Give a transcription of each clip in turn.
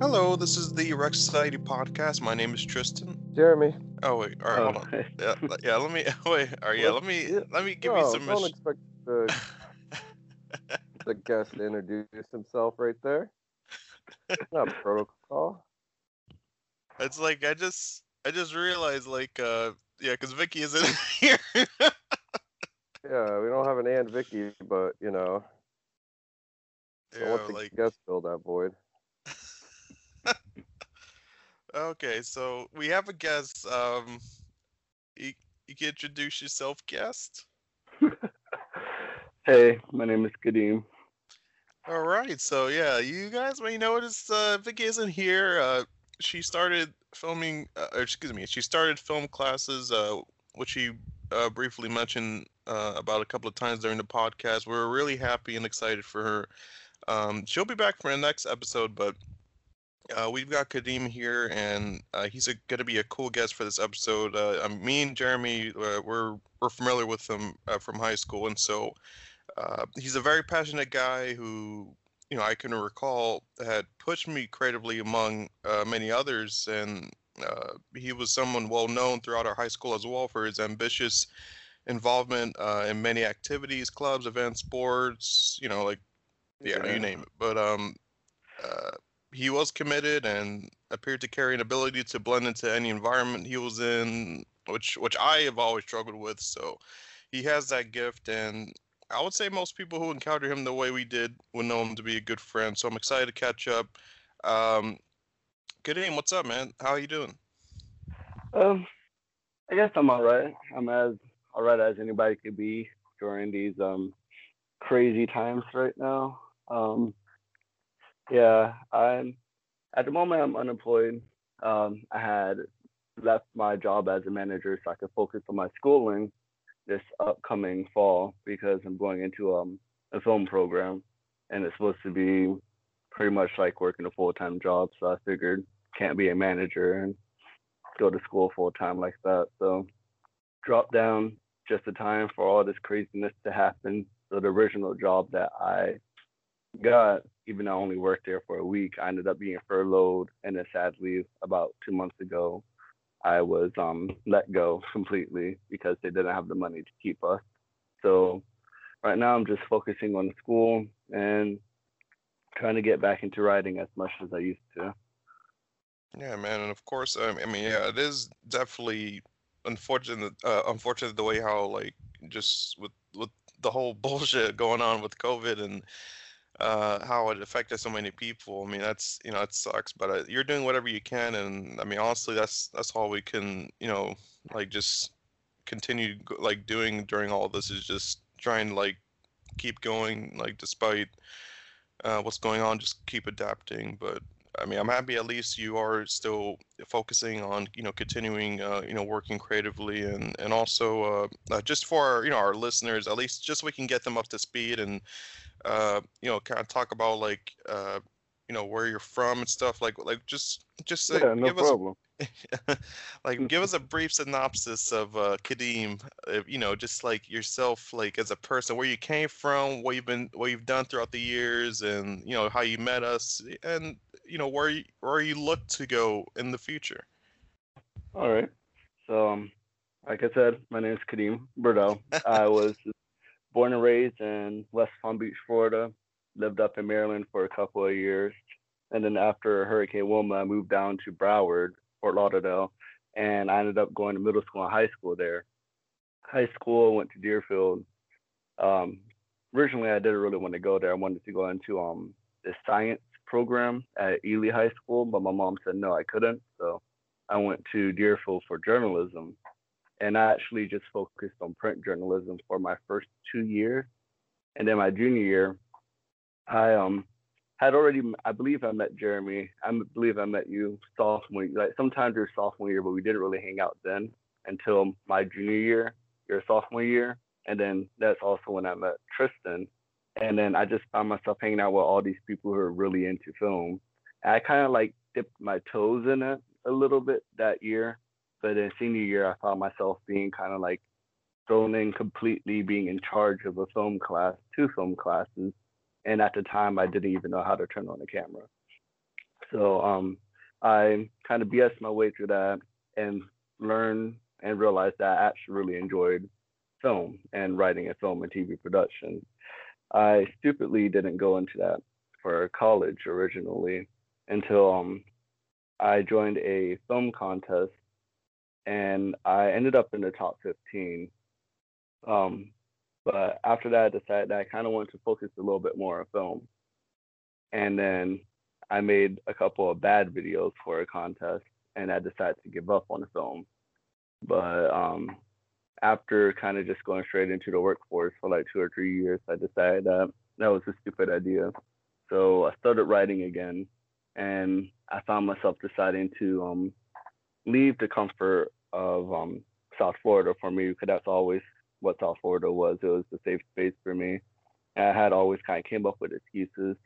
Hello, this is the REC Society podcast. My name is Tristan. Jeremy. Oh wait, all right, hold Oh, on. Yeah, yeah, let me wait. All right, yeah, let me let me give no, you some. don't Mis- expect the, the guest to introduce himself right there. Not protocol. it's like I just I just realized like uh yeah, because Vyky isn't here. Yeah, we don't have an Aunt Vyky, but you know, I yeah, want the like guest fill that void. okay, so we have a guest. Um, you, you can introduce yourself, guest. Hey, my name is Kadeem. All right, so yeah, you guys may notice uh, Vyky isn't here. Uh, she started filming, uh, or excuse me, she started film classes, uh, which she uh, briefly mentioned uh, about a couple of times during the podcast. We're really happy and excited for her. Um, she'll be back for the next episode, but uh, we've got Kadeem here, and uh, he's going to be a cool guest for this episode. Uh, um, me and Jeremy, uh, we're we're familiar with him uh, from high school, and so uh, he's a very passionate guy who, you know, I can recall had pushed me creatively among many others, and he was someone well known throughout our high school as well for his ambitious involvement uh, in many activities, clubs, events, sports, you know, like yeah, Yeah. you name it. But um, uh, he was committed and appeared to carry an ability to blend into any environment he was in, which which I have always struggled with. So he has that gift, and I would say most people who encounter him the way we did would know him to be a good friend. So I'm excited to catch up. Um, good evening. What's up, man? How are you doing? Um, I guess I'm all right. I'm as all right as anybody could be during these um crazy times right now. Um, yeah, I'm at the moment I'm unemployed. Um, I had left my job as a manager so I could focus on my schooling this upcoming fall because I'm going into um a film program and it's supposed to be pretty much like working a full time job. So I figured can't be a manager and go to school full time like that. So drop down just in time for all this craziness to happen. So the original job that I got, even though I only worked there for a week, I ended up being furloughed and then sadly about two months ago I was um let go completely because they didn't have the money to keep us. So right now I'm just focusing on school and trying to get back into writing as much as I used to. Yeah, man, and of course, I mean, yeah, it is definitely unfortunate. Uh, unfortunate the way how like just with with the whole bullshit going on with COVID and uh, how it affected so many people. I mean, that's you know, it sucks, but uh, you're doing whatever you can, and I mean, honestly, that's that's all we can, you know, like just continue like doing during all this is just trying to like keep going, like despite uh, what's going on, just keep adapting. But I mean, I'm happy at least you are still focusing on, you know, continuing, uh, you know, working creatively and and also uh, uh, just for our, you know our listeners, at least just so we can get them up to speed and uh, you know, kind of talk about like uh, you know where you're from and stuff like like just just uh, Yeah, no give problem. us like give us a brief synopsis of uh, Kadeem, uh, you know, just like yourself, like as a person, where you came from, what you've been, what you've done throughout the years, and you know how you met us, and you know where you where you look to go in the future. All right. So, um, like I said, my name is Kadeem Briddell. I was born and raised in West Palm Beach, Florida. Lived up in Maryland for a couple of years, and then after Hurricane Wilma, I moved down to Broward, Fort Lauderdale, and I ended up going to middle school and high school there. High school, went to Deerfield. Um, originally, I didn't really want to go there. I wanted to go into um the science program at Ely High School, but my mom said no, I couldn't. So I went to Deerfield for journalism, and I actually just focused on print journalism for my first two years. And then my junior year, I um had already, I believe I met Jeremy. I believe I met you sophomore. Like sometimes your sophomore year, but we didn't really hang out then until my junior year, your sophomore year, and then that's also when I met Tristan. And then I just found myself hanging out with all these people who are really into film. And I kind of like dipped my toes in it a little bit that year. But in senior year, I found myself being kind of like thrown in completely being in charge of a film class, two film classes, and at the time I didn't even know how to turn on a camera. So um, I kind of BS my way through that and learned and realized that I actually really enjoyed film and writing a film and TV production. I stupidly didn't go into that for college originally until um, I joined a film contest and I ended up in the top 15. Um, but after that, I decided that I kind of wanted to focus a little bit more on film. And then I made a couple of bad videos for a contest and I decided to give up on the film. But um, after kind of just going straight into the workforce for like two or three years, I decided that that was a stupid idea. So I started writing again, and I found myself deciding to um, leave the comfort of um, South Florida for me because that's always what South Florida was. It was the safe space for me. And I had always kind of came up with excuses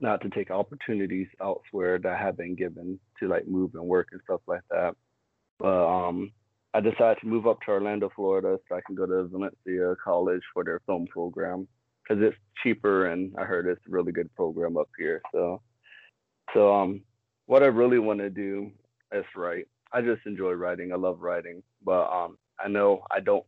not to take opportunities elsewhere that had been given to like move and work and stuff like that. But um, I decided to move up to Orlando, Florida, so I can go to Valencia College for their film program because it's cheaper and I heard it's a really good program up here. So, so um, what I really want to do is write. I just enjoy writing. I love writing, but um, I know I don't.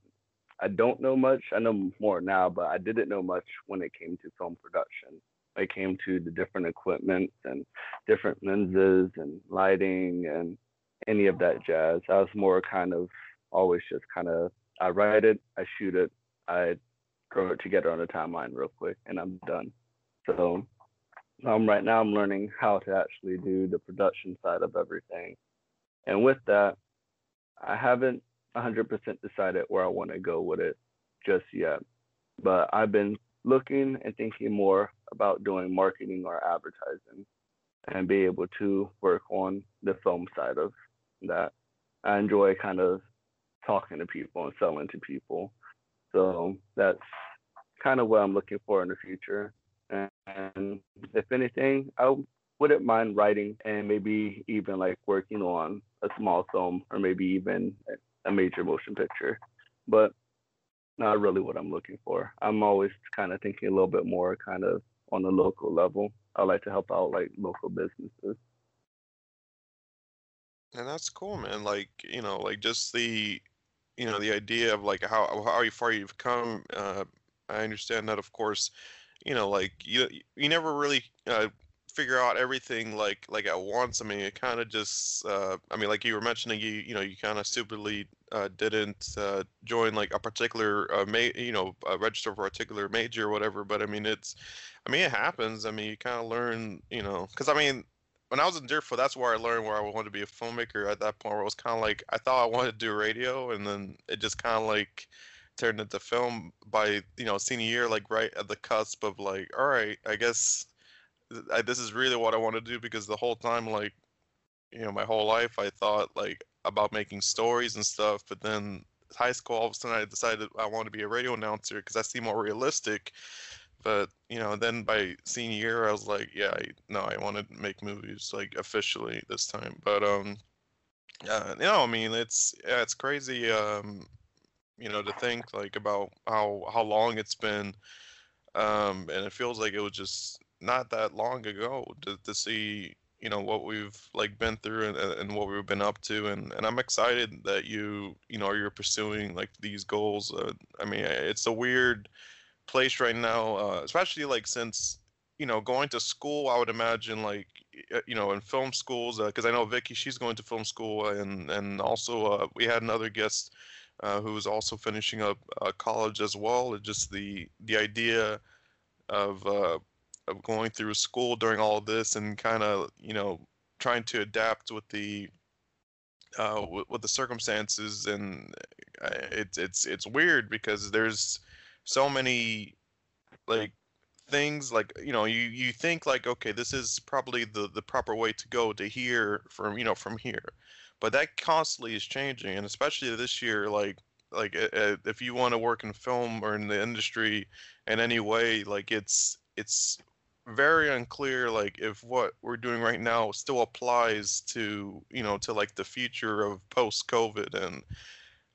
I don't know much. I know more now, but I didn't know much when it came to film production. it came to the different equipment and different lenses and lighting and any of that jazz. I was more kind of always just kind of I write it, I shoot it, I throw it together on a timeline real quick, and I'm done. So um, right now I'm learning how to actually do the production side of everything, and with that, I haven't 100% decided where I want to go with it just yet, but I've been looking and thinking more about doing marketing or advertising and be able to work on the film side of that I enjoy kind of talking to people and selling to people. So that's kind of what I'm looking for in the future. And if anything, I wouldn't mind writing and maybe even like working on a small film or maybe even a major motion picture. But not really what I'm looking for. I'm always kind of thinking a little bit more kind of on the local level. I like to help out like local businesses. And that's cool, man. Like, you know, like just the, you know, the idea of like how how far you've come. Uh, I understand that, of course, you know, like you you never really uh, figure out everything like like at once. I mean, it kind of just, uh, I mean, like you were mentioning, you you know, you kind of stupidly uh, didn't uh, join like a particular uh, ma- you know, uh, register for a particular major or whatever. But I mean, it's, I mean, it happens. I mean, you kind of learn, you know, because I mean, when I was in Deerfield, that's where I learned where I wanted to be a filmmaker. At that point, where it was kind of like I thought I wanted to do radio, and then it just kind of like turned into film by you know senior year, like right at the cusp of like, all right, I guess I, this is really what I want to do because the whole time, like, you know, my whole life I thought like about making stories and stuff, but then high school, all of a sudden I decided I want to be a radio announcer because I see more realistic. But you know, then by senior year, I was like, yeah, I, no, I want to make movies like officially this time. But um, yeah, you know, I mean, it's yeah, it's crazy. Um, you know, to think like about how how long it's been, um, and it feels like it was just not that long ago to to see you know what we've like been through and, and what we've been up to and, and i'm excited that you you know you're pursuing like these goals uh, i mean it's a weird place right now, uh, especially like since you know going to school. I would imagine like you know in film schools because uh, I know Vyky she's going to film school and and also uh, we had another guest uh, who was also finishing up uh, college as well. just the the idea of of going through school during all this and kind of you know trying to adapt with the uh, with, with the circumstances and it's it's it's weird because there's so many like things like you know you you think like okay this is probably the the proper way to go to here from you know from here. But that constantly is changing and especially this year like like uh, if you want to work in film or in the industry in any way like it's it's very unclear like if what we're doing right now still applies to you know to like the future of post covid and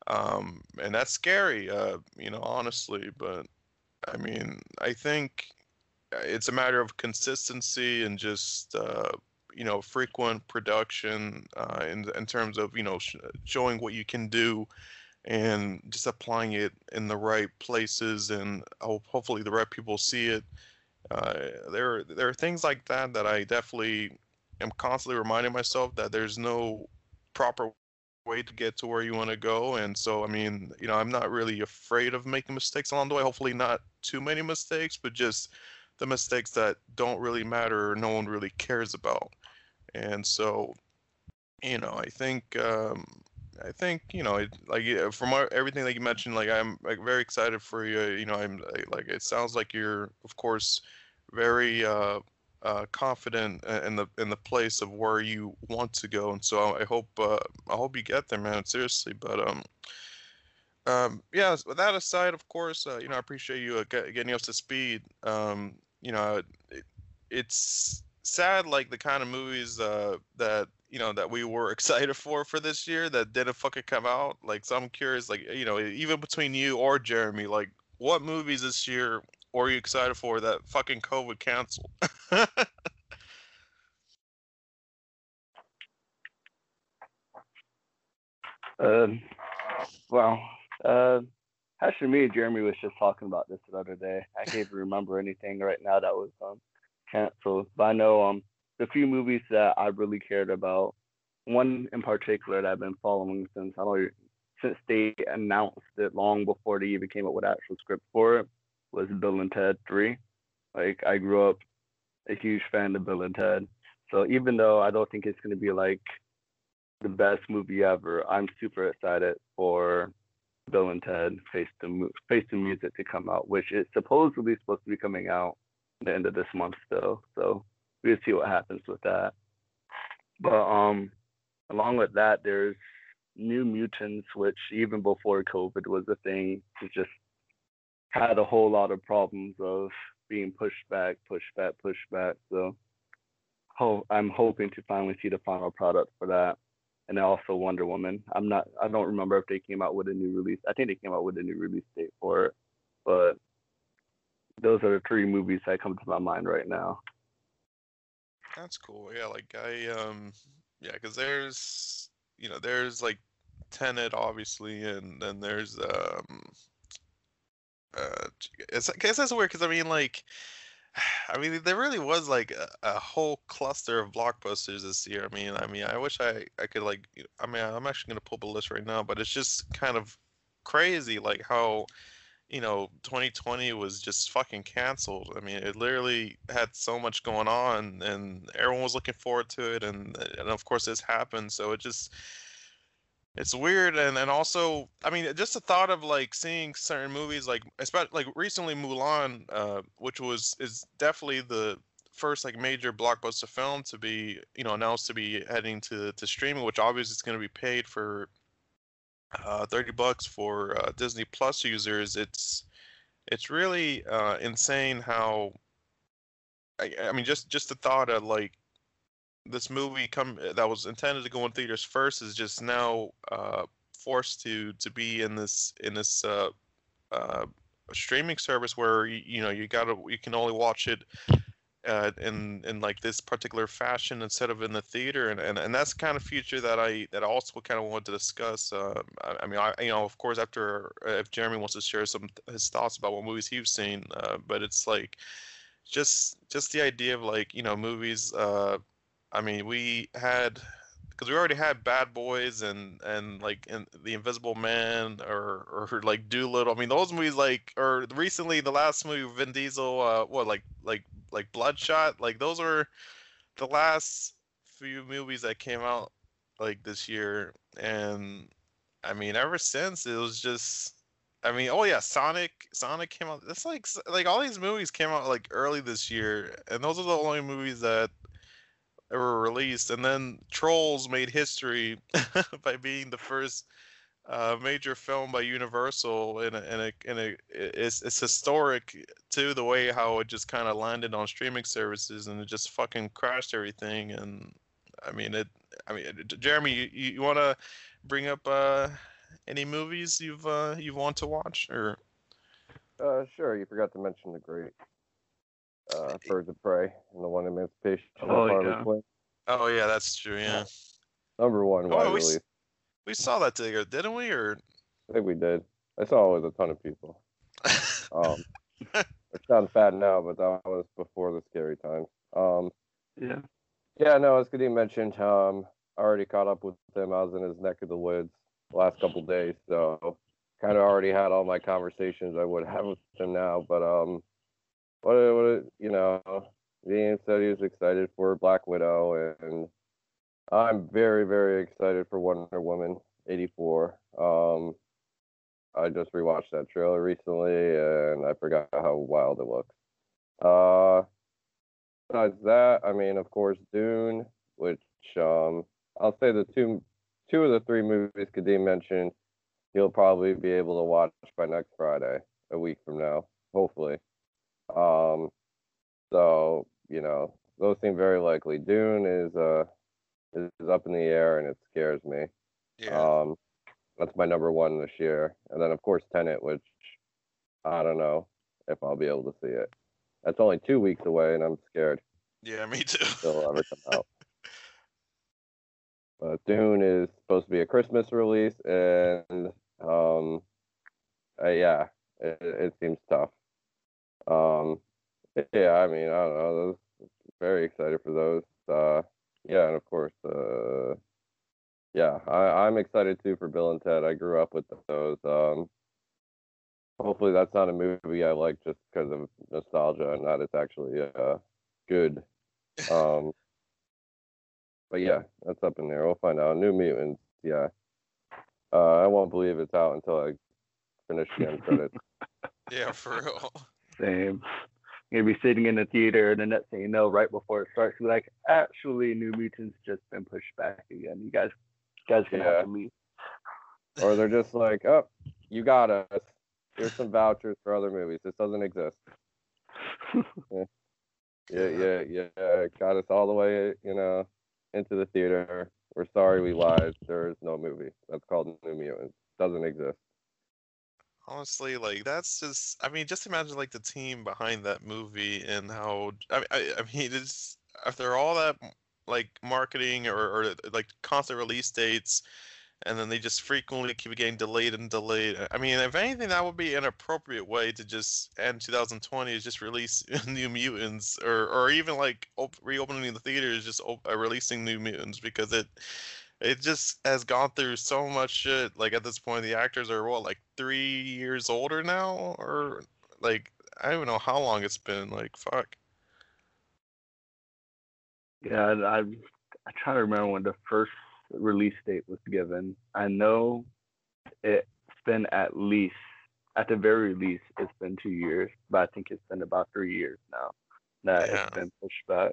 um, and that's scary. Uh, you know, honestly, but I mean, I think it's a matter of consistency and just uh, you know frequent production uh, in in terms of you know sh- showing what you can do and just applying it in the right places and hopefully the right people see it. Uh, there there are things like that that I definitely am constantly reminding myself that there's no proper way to get to where you want to go. And so i mean you know i'm not really afraid of making mistakes along the way. Hopefully not too many mistakes but just the mistakes that don't really matter or no one really cares about. And so you know i think um I think you know, it, like from everything that you mentioned, like I'm like very excited for you. You know, I'm like it sounds like you're, of course, very uh, uh, confident in the in the place of where you want to go, and so I hope uh, I hope you get there, man. Seriously, but um, um, yeah. With that aside, of course, uh, you know, I appreciate you uh, getting us to speed. Um, you know, it, it's sad, like the kind of movies uh, that you know that we were excited for for this year that didn't fucking come out. Like, so I'm curious, like you know, even between you or Jeremy, like what movies this year were you excited for that fucking COVID canceled? um, well, uh, actually, me and Jeremy was just talking about this the other day. I can't even remember anything right now that was um, canceled, but I know um the few movies that I really cared about. One in particular that I've been following since I don't since they announced it long before they even came up with actual script for it was Bill and Ted 3. Like I grew up a huge fan of Bill and Ted. So even though I don't think it's going to be like the best movie ever, I'm super excited for Bill and Ted Face the Face the Music to come out, which is supposedly supposed to be coming out the end of this month still. So we'll see what happens with that. But um, along with that, there's New Mutants, which even before COVID was a thing, it just had a whole lot of problems of being pushed back, pushed back, pushed back. So ho- I'm hoping to finally see the final product for that. And also Wonder Woman. I'm not I don't remember if they came out with a new release. I think they came out with a new release date for it. But those are the three movies that come to my mind right now. That's cool. Yeah, like I um yeah, because there's you know there's like Tenet obviously, and then there's um uh it's I guess that's weird because I mean like I mean there really was like a, a, whole cluster of blockbusters this year. I mean I mean I wish I I could like I mean I'm actually gonna pull up a list right now, but it's just kind of crazy like how you know, 2020 was just fucking canceled. I mean, it literally had so much going on, and everyone was looking forward to it, and and of course this happened. So it just it's weird, and and also, I mean, just the thought of like seeing certain movies, like especially like recently Mulan, uh, which was is definitely the first like major blockbuster film to be you know announced to be heading to to streaming, which obviously is going to be paid for uh, 30 bucks for uh, Disney Plus users, it's it's really uh, insane how I, I, mean just just the thought of like this movie come that was intended to go in theaters first is just now uh, forced to to be in this in this uh, uh, streaming service where you, you know you gotta you can only watch it uh, in in like this particular fashion instead of in the theater, and, and, and that's kind of future that I that I also kind of wanted to discuss. Uh, I, I, mean, I you know, of course, after uh, if Jeremy wants to share some his thoughts about what movies he's seen, uh, but it's like just just the idea of like you know movies. Uh, I mean, we had because we already had Bad Boys and and like and The Invisible Man or or like Dolittle. I mean, those movies like or recently the last movie Vin Diesel, uh, what like like like Bloodshot, like those are the last few movies that came out like this year, and I mean, ever since it was just. I mean, oh yeah, Sonic. Sonic came out. It's like like all these movies came out like early this year, and those are the only movies that were released. And then Trolls made history by being the first uh, major film by Universal, and and a, and a, it's it's historic too the way how it just kind of landed on streaming services and it just fucking crashed everything. And I mean it. I mean, Jeremy, you, you want to bring up uh, any movies you've uh you want to watch or? Uh, sure. You forgot to mention the great uh, Birds of Prey and the one Emancipation Oh, Harley yeah. Quinn. Oh yeah, that's true. Yeah, Number one Oh, wide we s- release. we saw that together, didn't we? Or I think we did. I saw it with a ton of people. Um, it sounds bad now, but that was before the scary times. Um, Yeah. yeah, no, as Kadeem mentioned, um, I already caught up with him. I was in his neck of the woods the last couple days, so kind of already had all my conversations I would have with him now. But um, what what you know, Ian said he was excited for Black Widow, and I'm very very excited for Wonder Woman '84. Um, I just rewatched that trailer recently, and I forgot how wild it looks. Uh, besides that, I mean, of course, Dune, which um, I'll say the two two of the three movies Kadeem mentioned, he'll probably be able to watch by next Friday, a week from now, hopefully. Um, so you know, those seem very likely. Dune is uh is up in the air, and it scares me. yeah, Um, that's my number one this year, and then of course Tenet, which I don't know if I'll be able to see it. That's only two weeks away, and I'm scared yeah, me too. it'll ever come out. But Dune is supposed to be a Christmas release, and um, uh, yeah, it, it seems tough. Um, yeah, I mean, I don't know. Those, very excited for those. Uh, yeah, and of course, uh, yeah, I, I'm excited too for Bill and Ted. I grew up with those. Um, hopefully, that's not a movie I like just because of nostalgia, and that it's actually uh, good. Um, but yeah, that's up in there. We'll find out. New Mutants, yeah. Uh, I won't believe it's out until I finish the end credits. yeah, for real. Same. You're gonna be sitting in the theater, and the next thing you know, right before it starts, you're like, actually, New Mutants just been pushed back again. You guys, you guys gonna have to leave. or they're just like, oh, you got us. Here's some vouchers for other movies. This doesn't exist. Yeah, yeah, yeah. Got us all the way, you know, into the theater. We're sorry we lied. There is no movie. That's called New Mutants. Doesn't exist. Honestly, like that's just. I mean, just imagine like the team behind that movie and how. I I, I mean, it's after all that like marketing or, or like constant release dates, and then they just frequently keep getting delayed and delayed. I mean, if anything, that would be an appropriate way to just end 2020 is just release New Mutants, or or even like op- reopening the theaters, just op- uh, releasing New Mutants because it it just has gone through so much shit. Like at this point, the actors are what like three years older now, or like I don't even know how long it's been. Like fuck. Yeah, I, I try to remember when the first release date was given. I know it's been at least, at the very least, it's been two years, but I think it's been about three years now that Yeah. it's been pushed back.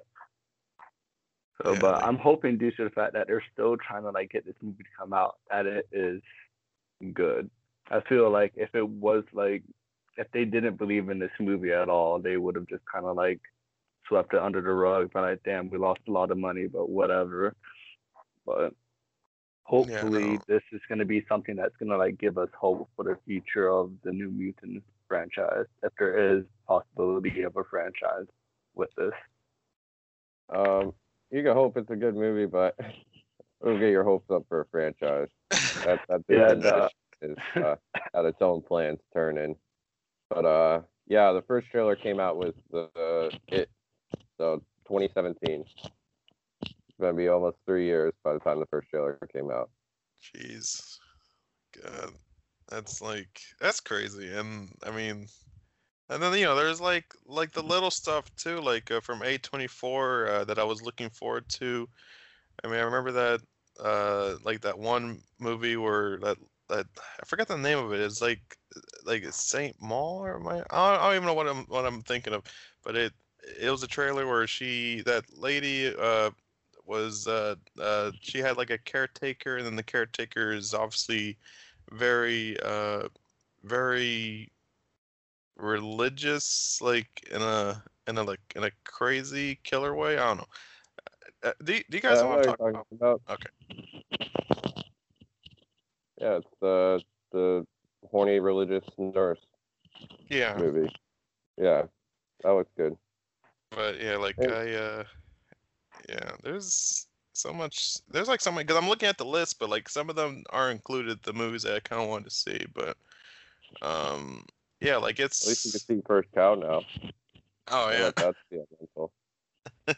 So, Yeah, but like- I'm hoping due to the fact that they're still trying to like get this movie to come out, that it is good. I feel like if it was like, if they didn't believe in this movie at all, they would have just kind of like swept it under the rug, but like, damn, we lost a lot of money, but whatever. But hopefully, no. this is going to be something that's going to like give us hope for the future of the New Mutant franchise, if there is possibility of a franchise with this. Um, you can hope it's a good movie, but don't get your hopes up for a franchise. That that Yeah, no. is uh, had its own plans turning. But uh, yeah, the first trailer came out with the uh, it, so 2017. It's gonna be almost three years by the time the first trailer came out. Jeez. God. That's like that's crazy. And I mean and then you know there's like like the little stuff too like uh, from A24 uh, that I was looking forward to. I mean I remember that uh like that one movie where that that I forgot the name of it. It's like like Saint Maud or my I don't, I don't even know what I'm what I'm thinking of, but it it was a trailer where she that lady uh was uh, uh, she had like a caretaker, and then the caretaker is obviously very uh, very religious, like in a in a like in a crazy killer way. I don't know. Uh, do, do you guys Uh, know what I'm you talking about? about? Okay. Yeah, it's the the horny religious nurse Yeah, movie. Yeah, that looks good. but yeah, like Hey. I uh, yeah, there's so much. There's like so many because I'm looking at the list, but like some of them are included the movies that I kind of wanted to see, but um, yeah, like it's. At least you can see First Cow now. oh yeah, like that's the mental. it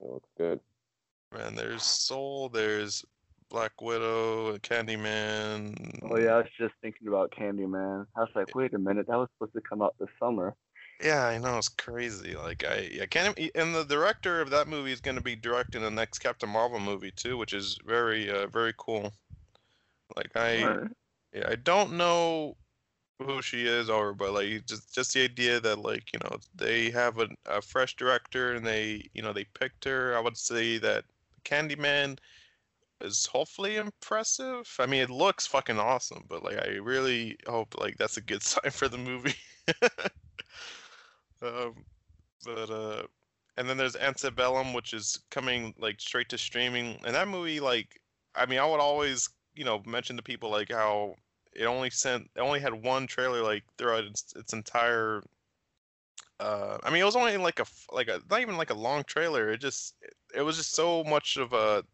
looks good. man. There's Soul, there's Black Widow, Candyman. Oh yeah, I was just thinking about Candyman. I was like, wait a minute, that was supposed to come out this summer. Yeah, I know it's crazy. Like I, I can't. And the director of that movie is going to be directing the next Captain Marvel movie too, which is very, uh, very cool. Like I, Alright. yeah, I don't know who she is or, but like just just the idea that like you know they have a, a fresh director and they you know they picked her. I would say that Candyman is hopefully impressive. I mean, it looks fucking awesome, but like I really hope like that's a good sign for the movie. um, but uh, and then there's Antebellum, which is coming like straight to streaming, and that movie like I mean I would always you know mention to people like how it only sent it only had one trailer like throughout its, its entire uh i mean it was only like a like a not even like a long trailer it just it, it was just so much of a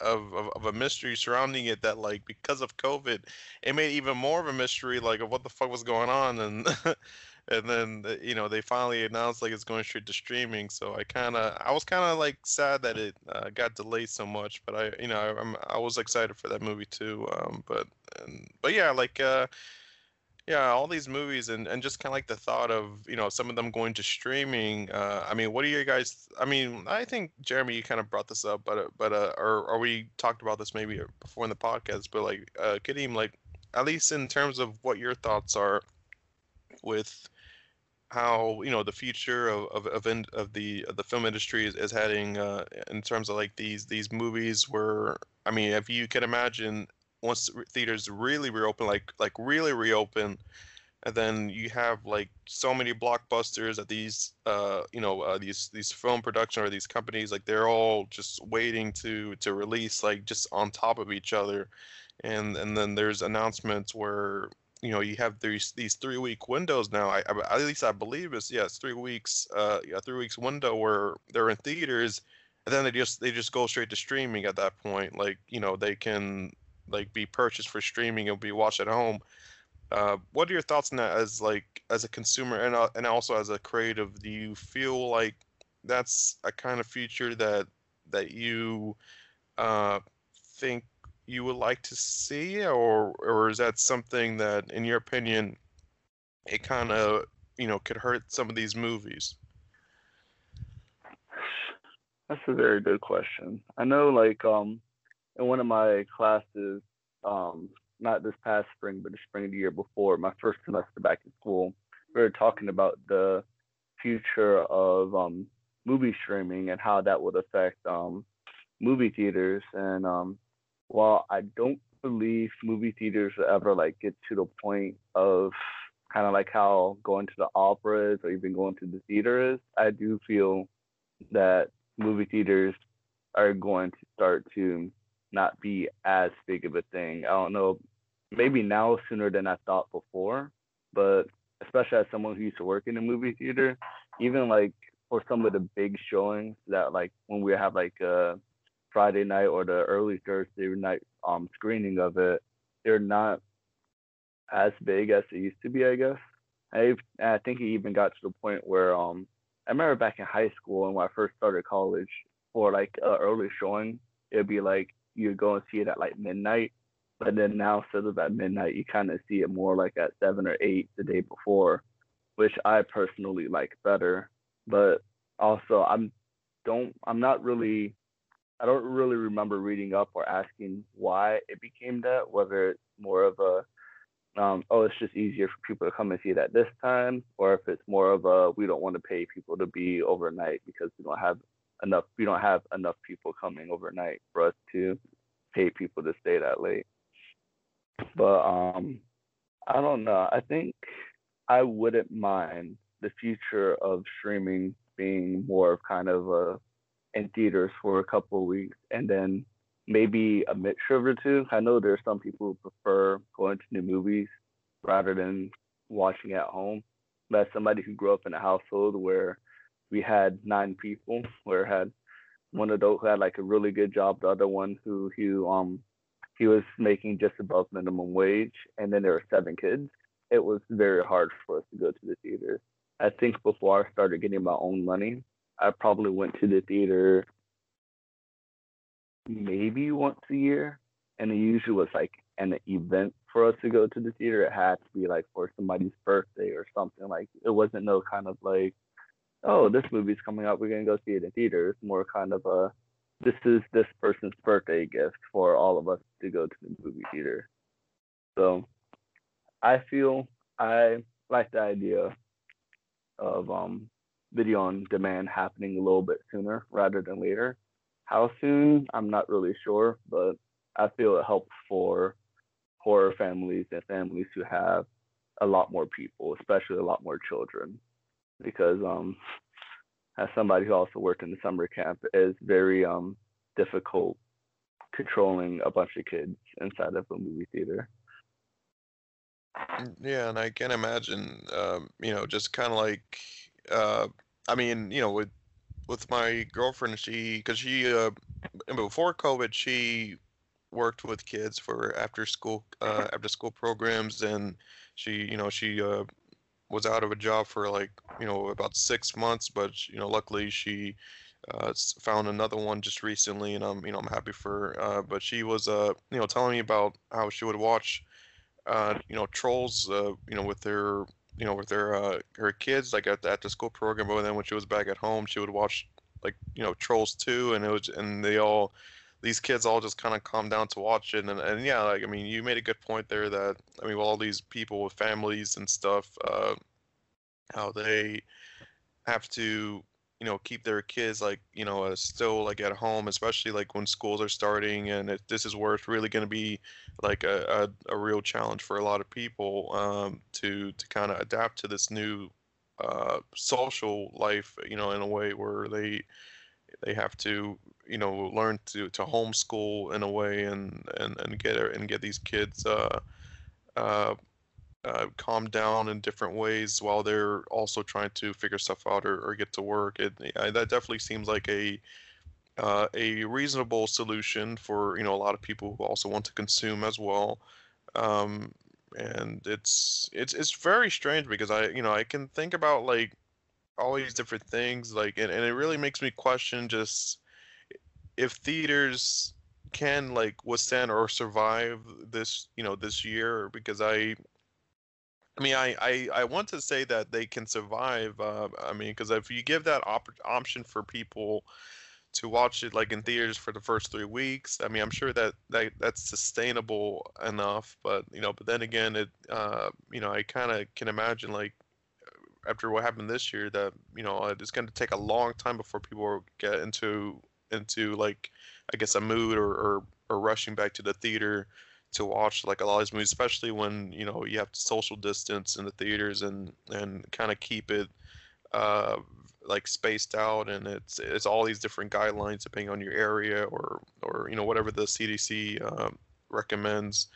of, of of a mystery surrounding it that like because of covid it made even more of a mystery like of what the fuck was going on and and then uh, you know they finally announced like it's going straight to streaming so i kind of i was kind of like sad that it uh, got delayed so much but i you know I, i'm i was excited for that movie too um but and but yeah like uh yeah all these movies and and just kind of like the thought of you know some of them going to streaming uh i mean what do you guys i mean i think jeremy you kind of brought this up but uh, but uh or, or we talked about this maybe before in the podcast but like uh Kadeem, like at least in terms of what your thoughts are with how you know the future of of of, in, of the of the film industry is, is heading uh, in terms of like these these movies where I mean if you can imagine once theaters really reopen like like really reopen and then you have like so many blockbusters that these uh you know uh, these these film production or these companies like they're all just waiting to to release like just on top of each other. And and then there's announcements where you know you have these these three week windows now I, I at least i believe it's yeah three weeks uh yeah three weeks window where they're in theaters and then they just they just go straight to streaming at that point like you know they can like be purchased for streaming and be watched at home. Uh what are your thoughts on that as like as a consumer and uh, and also as a creative? Do you feel like that's a kind of future that that you uh think you would like to see, or or is that something that, in your opinion, it kind of you know could hurt some of these movies? That's a very good question. I know, like, um, in one of my classes, um, not this past spring, but the spring of the year before, my first semester back in school, we were talking about the future of um, movie streaming and how that would affect um, movie theaters. And um, while I don't believe movie theaters ever like get to the point of kind of like how going to the opera is or even going to the theater is, I do feel that movie theaters are going to start to not be as big of a thing. I don't know, maybe now sooner than I thought before, but especially as someone who used to work in a movie theater, even like for some of the big showings that like when we have like a Friday night or the early Thursday night um screening of it, they're not as big as they used to be, I guess. I I think it even got to the point where um I remember back in high school and when I first started college for like a early showing, it'd be like you'd go and see it at like midnight. But then now instead of at midnight, you kind of see it more like at seven or eight the day before, which I personally like better. But also I'm don't I'm not really I don't really remember reading up or asking why it became that, whether it's more of a um, oh, it's just easier for people to come and see it at this time, or if it's more of a we don't want to pay people to be overnight because we don't have enough we don't have enough people coming overnight for us to pay people to stay that late. But um I don't know. I think I wouldn't mind the future of streaming being more of kind of a in theaters for a couple of weeks and then maybe a mixture of the two. I know there's some people who prefer going to new movies rather than watching at home. But as somebody who grew up in a household where we had nine people, where had one adult who had like a really good job, the other one who he um he was making just above minimum wage, and then there were seven kids. It was very hard for us to go to the theater. I think before I started getting my own money, I probably went to the theater maybe once a year, and it usually was like an event for us to go to the theater. It had to be like for somebody's birthday or something. Like it wasn't no kind of like, oh, this movie's coming out, we're gonna go see it in theater. It's more kind of a, this is this person's birthday gift for all of us to go to the movie theater. So, I feel I like the idea of um video on demand happening a little bit sooner rather than later. How soon? I'm not really sure, but I feel it helps for horror families and families who have a lot more people, especially a lot more children, because um, as somebody who also worked in the summer camp, is very um difficult controlling a bunch of kids inside of a movie theater. Yeah, and I can imagine, um, you know, just kind of like, uh, I mean, you know, with with my girlfriend, she because she uh, before COVID, she worked with kids for after school uh, after school programs, and she you know she uh, was out of a job for like you know about six months, but you know luckily she uh, found another one just recently, and I'm you know I'm happy for her. Uh, but she was uh you know telling me about how she would watch uh you know trolls uh you know with their you know with their uh, her kids like at the after school program but then when she was back at home she would watch like you know trolls 2 and it was and they all these kids all just kind of calm down to watch it and, and yeah like i mean you made a good point there that i mean all these people with families and stuff uh, how they have to you know keep their kids like you know uh, still like at home especially like when schools are starting and this is where it's really going to be like a, a, a, real challenge for a lot of people um, to to kind of adapt to this new uh, social life you know in a way where they they have to you know learn to to homeschool in a way and and and get and get these kids uh, uh, uh, calm down in different ways while they're also trying to figure stuff out or, or get to work. It that definitely seems like a uh, a reasonable solution for you know a lot of people who also want to consume as well. Um, and it's it's it's very strange because I you know I can think about like all these different things like and, and it really makes me question just if theaters can like withstand or survive this you know this year because I I mean, I, I, I want to say that they can survive. Uh, I mean, because if you give that op- option for people to watch it like in theaters for the first three weeks, I mean, I'm sure that, that that's sustainable enough. But you know, but then again, it uh, you know, I kind of can imagine like after what happened this year that you know it's going to take a long time before people get into into like I guess a mood or, or, or rushing back to the theater to watch like a lot of these movies, especially when you know you have to social distance in the theaters and and kind of keep it uh, like spaced out, and it's it's all these different guidelines depending on your area or or you know whatever the CDC um, recommends,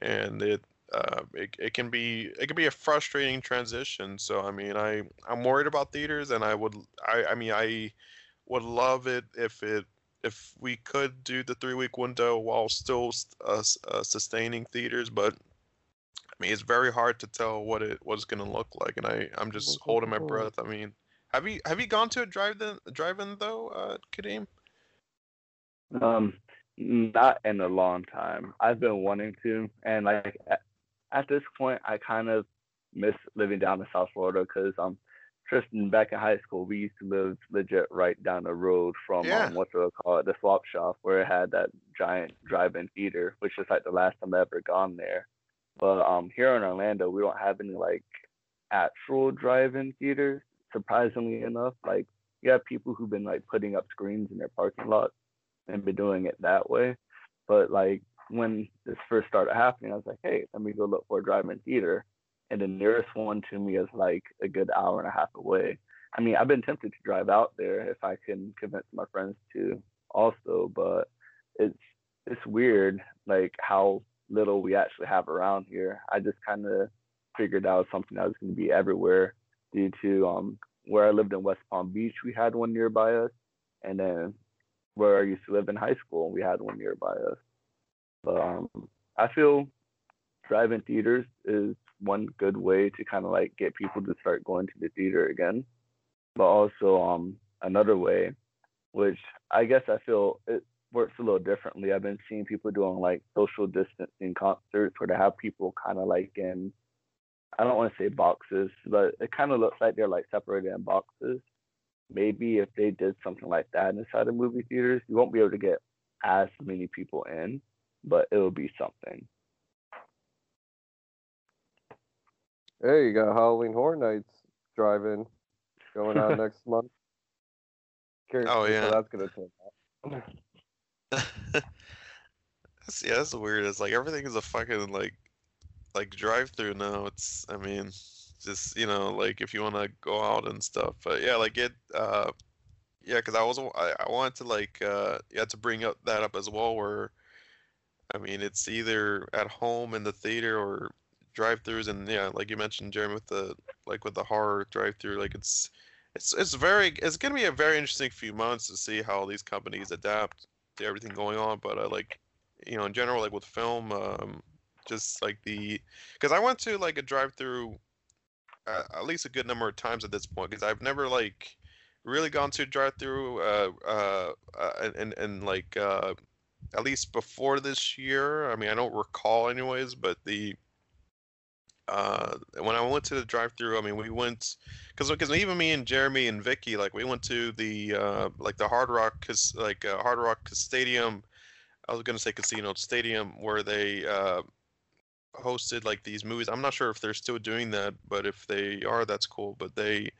and it. Uh, it, it can be it can be a frustrating transition. So I mean I I'm worried about theaters, and I would I I mean I would love it if it if we could do the three week window while still uh, uh, sustaining theaters, but I mean it's very hard to tell what it was going to look like, and I I'm just holding my breath. I mean, have you have you gone to a drive-in drive-in though, uh, Kadeem? Um, not in a long time. I've been wanting to, and like at, at this point, I kind of miss living down in South Florida because um Tristan, back in high school, we used to live legit right down the road from yeah. um, what do call it, the swap shop, where it had that giant drive-in theater, which is like the last time I ever gone there. But um, here in Orlando, we don't have any like actual drive-in theaters. Surprisingly enough, like you have people who've been like putting up screens in their parking lot and been doing it that way. But like when this first started happening, I was like, hey, let me go look for a drive-in theater and the nearest one to me is like a good hour and a half away. I mean, I've been tempted to drive out there if I can convince my friends to also, but it's it's weird like how little we actually have around here. I just kind of figured out something that was going to be everywhere due to um where I lived in West Palm Beach, we had one nearby us, and then where I used to live in high school, we had one nearby us. But um, I feel drive-in theaters is one good way to kind of like get people to start going to the theater again. But also um another way, which I guess I feel it works a little differently. I've been seeing people doing like social distancing concerts where they have people kind of like in I don't want to say boxes, but it kind of looks like they're like separated in boxes. Maybe if they did something like that inside of movie theaters, you won't be able to get as many people in, but it will be something. Hey, you got Halloween Horror Nights driving going on next month. Curious Oh, to see how yeah. that's gonna turn out. that's, yeah, that's weird. It's like everything is a fucking like like drive through now. It's I mean, just you know, like if you want to go out and stuff. But yeah, like it. Uh, yeah, because I was I, I wanted to like uh yeah to bring up that up as well. Where I mean, it's either at home in the theater or drive-throughs, and yeah, like you mentioned, Jeremy, with the like with the horror drive-through, like it's it's it's very it's gonna be a very interesting few months to see how these companies adapt to everything going on. But uh, like you know, in general, like with film, um, just like the because I went to like a drive-through uh, at least a good number of times at this point because I've never like really gone to drive-through uh, uh, uh, and and like uh, at least before this year. I mean, I don't recall anyways, but the uh, when I went to the drive-through, I mean, we went because because even me and Jeremy and Vyky, like we went to the uh, like the Hard Rock, cause like uh, Hard Rock Stadium. I was gonna say Casino Stadium, where they uh, hosted like these movies. I'm not sure if they're still doing that, but if they are, that's cool. But they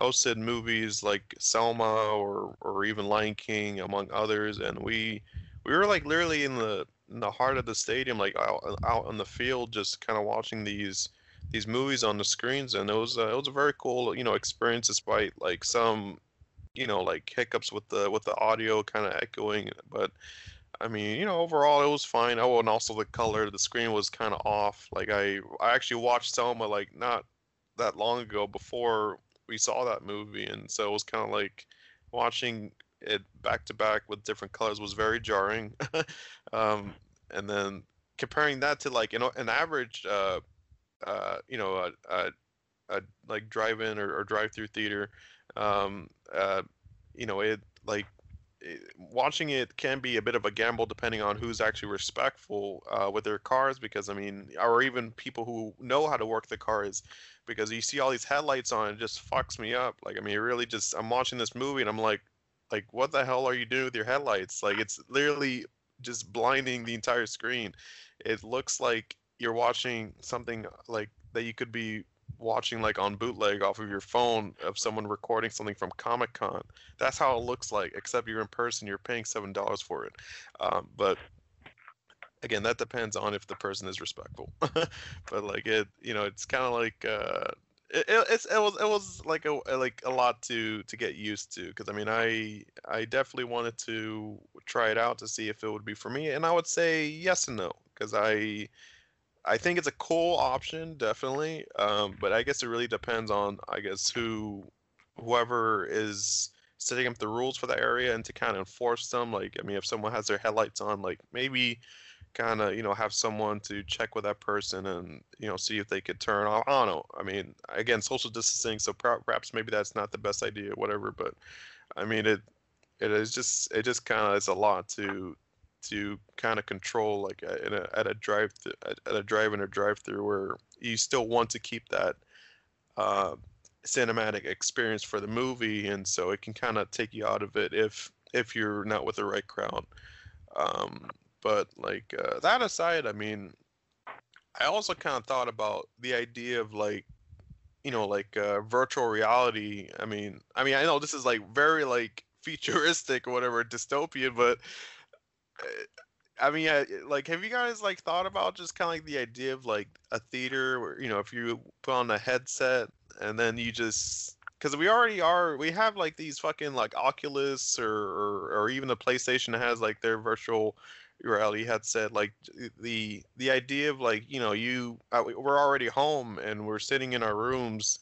hosted movies like Selma or or even Lion King, among others, and we we were like literally in the in the heart of the stadium, like out out on the field, just kind of watching these these movies on the screens, and it was uh, it was a very cool you know experience, despite like some you know like hiccups with the with the audio kind of echoing, but. I mean, you know, overall it was fine. Oh, and also the color, the screen was kind of off. Like I, I actually watched Selma like not that long ago before we saw that movie, and so it was kind of like watching it back to back with different colors was very jarring. um, and then comparing that to like you know an average, uh, uh, you know, a, a, a like drive-in or, or drive-through theater, um, uh, you know, it like it- watching it can be a bit of a gamble depending on who's actually respectful uh, with their cars because i mean or even people who know how to work the cars because you see all these headlights on it just fucks me up like i mean it really just i'm watching this movie and i'm like like what the hell are you doing with your headlights like it's literally just blinding the entire screen it looks like you're watching something like that you could be watching like on bootleg off of your phone of someone recording something from Comic Con. That's how it looks like, except you're in person, you're paying seven dollars for it. Um, but again, that depends on if the person is respectful. but like it, you know, it's kind of like uh, it, it, it was it was like a like a lot to to get used to because I mean I I definitely wanted to try it out to see if it would be for me, and I would say yes and no because I I think it's a cool option, definitely. Um, but I guess it really depends on, I guess, who, whoever is setting up the rules for the area and to kind of enforce them. Like, I mean, if someone has their headlights on, like maybe kind of, you know, have someone to check with that person and, you know, see if they could turn off. I don't know. I mean, again, social distancing, so perhaps maybe that's not the best idea, whatever. But I mean, it, it is just, it just kind of is a lot to to kind of control like a- in a, at a drive th- at at a drive in or drive through where you still want to keep that uh, cinematic experience for the movie and so it can kind of take you out of it if if you're not with the right crowd um, but like uh, that aside i mean i also kind of thought about the idea of like you know like uh, virtual reality i mean i mean i know this is like very like futuristic or whatever dystopian but I mean, yeah, like, have you guys like thought about just kind of like the idea of like a theater where you know if you put on a headset and then you just because we already are we have like these fucking like Oculus or or, or even the PlayStation has like their virtual reality headset. Like the the idea of like you know you uh, we're already home and we're sitting in our rooms,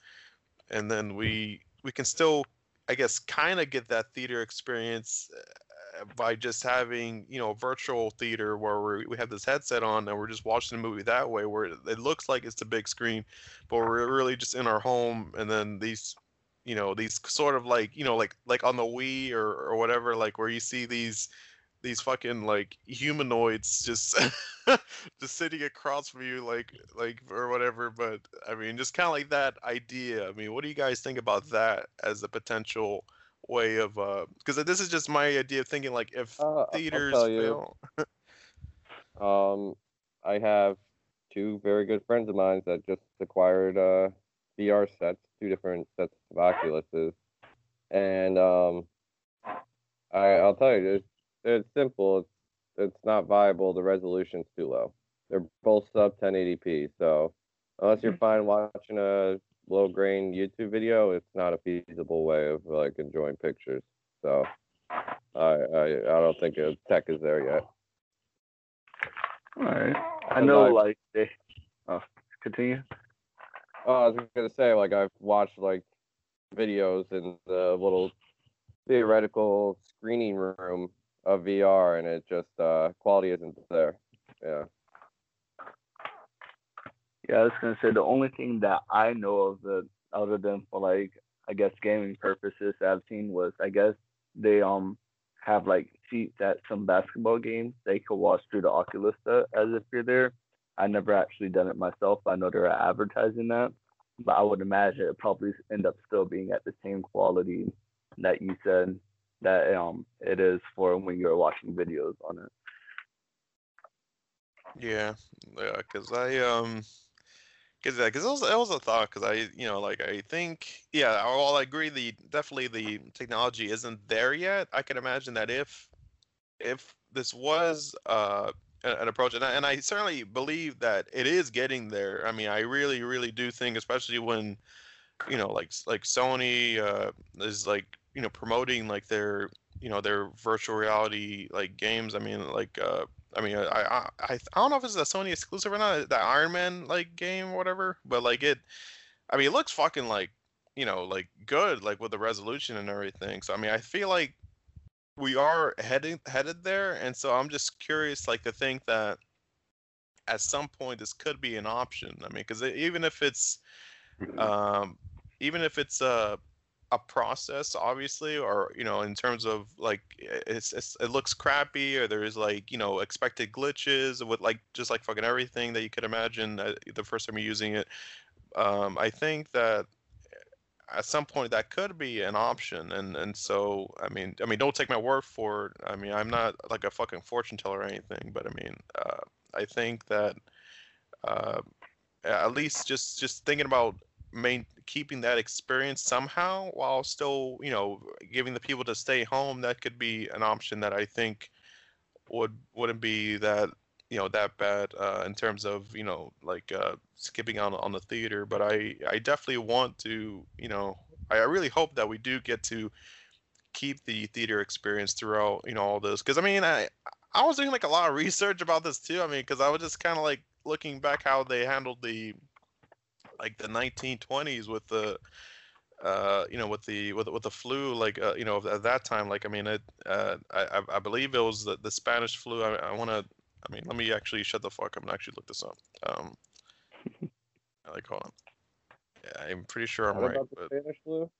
and then we we can still I guess kind of get that theater experience uh, by just having you know virtual theater where we we have this headset on and we're just watching the movie that way where it looks like it's the big screen, but we're really just in our home and then these you know these sort of like you know like like on the Wii or or whatever like where you see these these fucking like humanoids just just sitting across from you like like or whatever but i mean just kind of like that idea i mean what do you guys think about that as a potential way of uh because this is just my idea of thinking like if Uh, theaters I'll tell you. fail Um, I have two very good friends of mine that just acquired uh, VR sets, two different sets of Oculuses, and um, I, I'll tell you, it's, simple. It's it's not viable. The resolution's too low. They're both sub 1080p. So unless you're mm-hmm. fine watching a low grain YouTube video, it's not a feasible way of like enjoying pictures. So I I, I don't think tech is there yet. All right. I know, I- like they. Oh, continue. Oh, I was gonna say, like I've watched like videos in the little theoretical screening room of VR, and it just uh, quality isn't there. Yeah. Yeah, I was gonna say the only thing that I know of that other than for like I guess gaming purposes I've seen was I guess they um have like seats at some basketball games they could watch through the Oculus as if you're there. I never actually done it myself. I know they're advertising that, but I would imagine it probably end up still being at the same quality that you said that um it is for when you're watching videos on it. Yeah, yeah, because I um, because yeah, because it was it was a thought because I you know like I think yeah, while I agree the definitely the technology isn't there yet. I can imagine that if if this was uh an approach and I, and I certainly believe that it is getting there. I mean, I really really do think, especially when you know like like Sony uh is like you know promoting like their you know their virtual reality like games. I mean like uh I mean, I, I I I don't know if it's a Sony exclusive or not. That Iron Man like game or whatever, but like it, I mean, it looks fucking like you know like good like with the resolution and everything. So I mean, I feel like we are heading headed there, and so I'm just curious like to think that at some point this could be an option. I mean, because even if it's um, even if it's a a process obviously or you know in terms of like it's, it's it looks crappy or there's like you know expected glitches with like just like fucking everything that you could imagine uh, the first time you're using it. Um, i think that at some point that could be an option and and so i mean i mean don't take my word for it. I mean i'm not like a fucking fortune teller or anything but i mean uh, i think that uh, at least just just thinking about main keeping that experience somehow while still you know giving the people to stay home that could be an option that i think would wouldn't be that you know that bad uh, in terms of you know like uh, skipping on on the theater. But i i definitely want to you know i I really hope that we do get to keep the theater experience throughout you know all this because i mean i i was doing like a lot of research about this too. I mean because i was just kind of like looking back how they handled the like the 1920s with the uh you know with the with, with the flu like uh, you know at that time like i mean it uh i i believe it was the, the spanish flu. I, I want to i mean let me actually shut the fuck up and actually look this up. Um like hold on. Yeah i'm pretty sure i'm right about the but Spanish flu?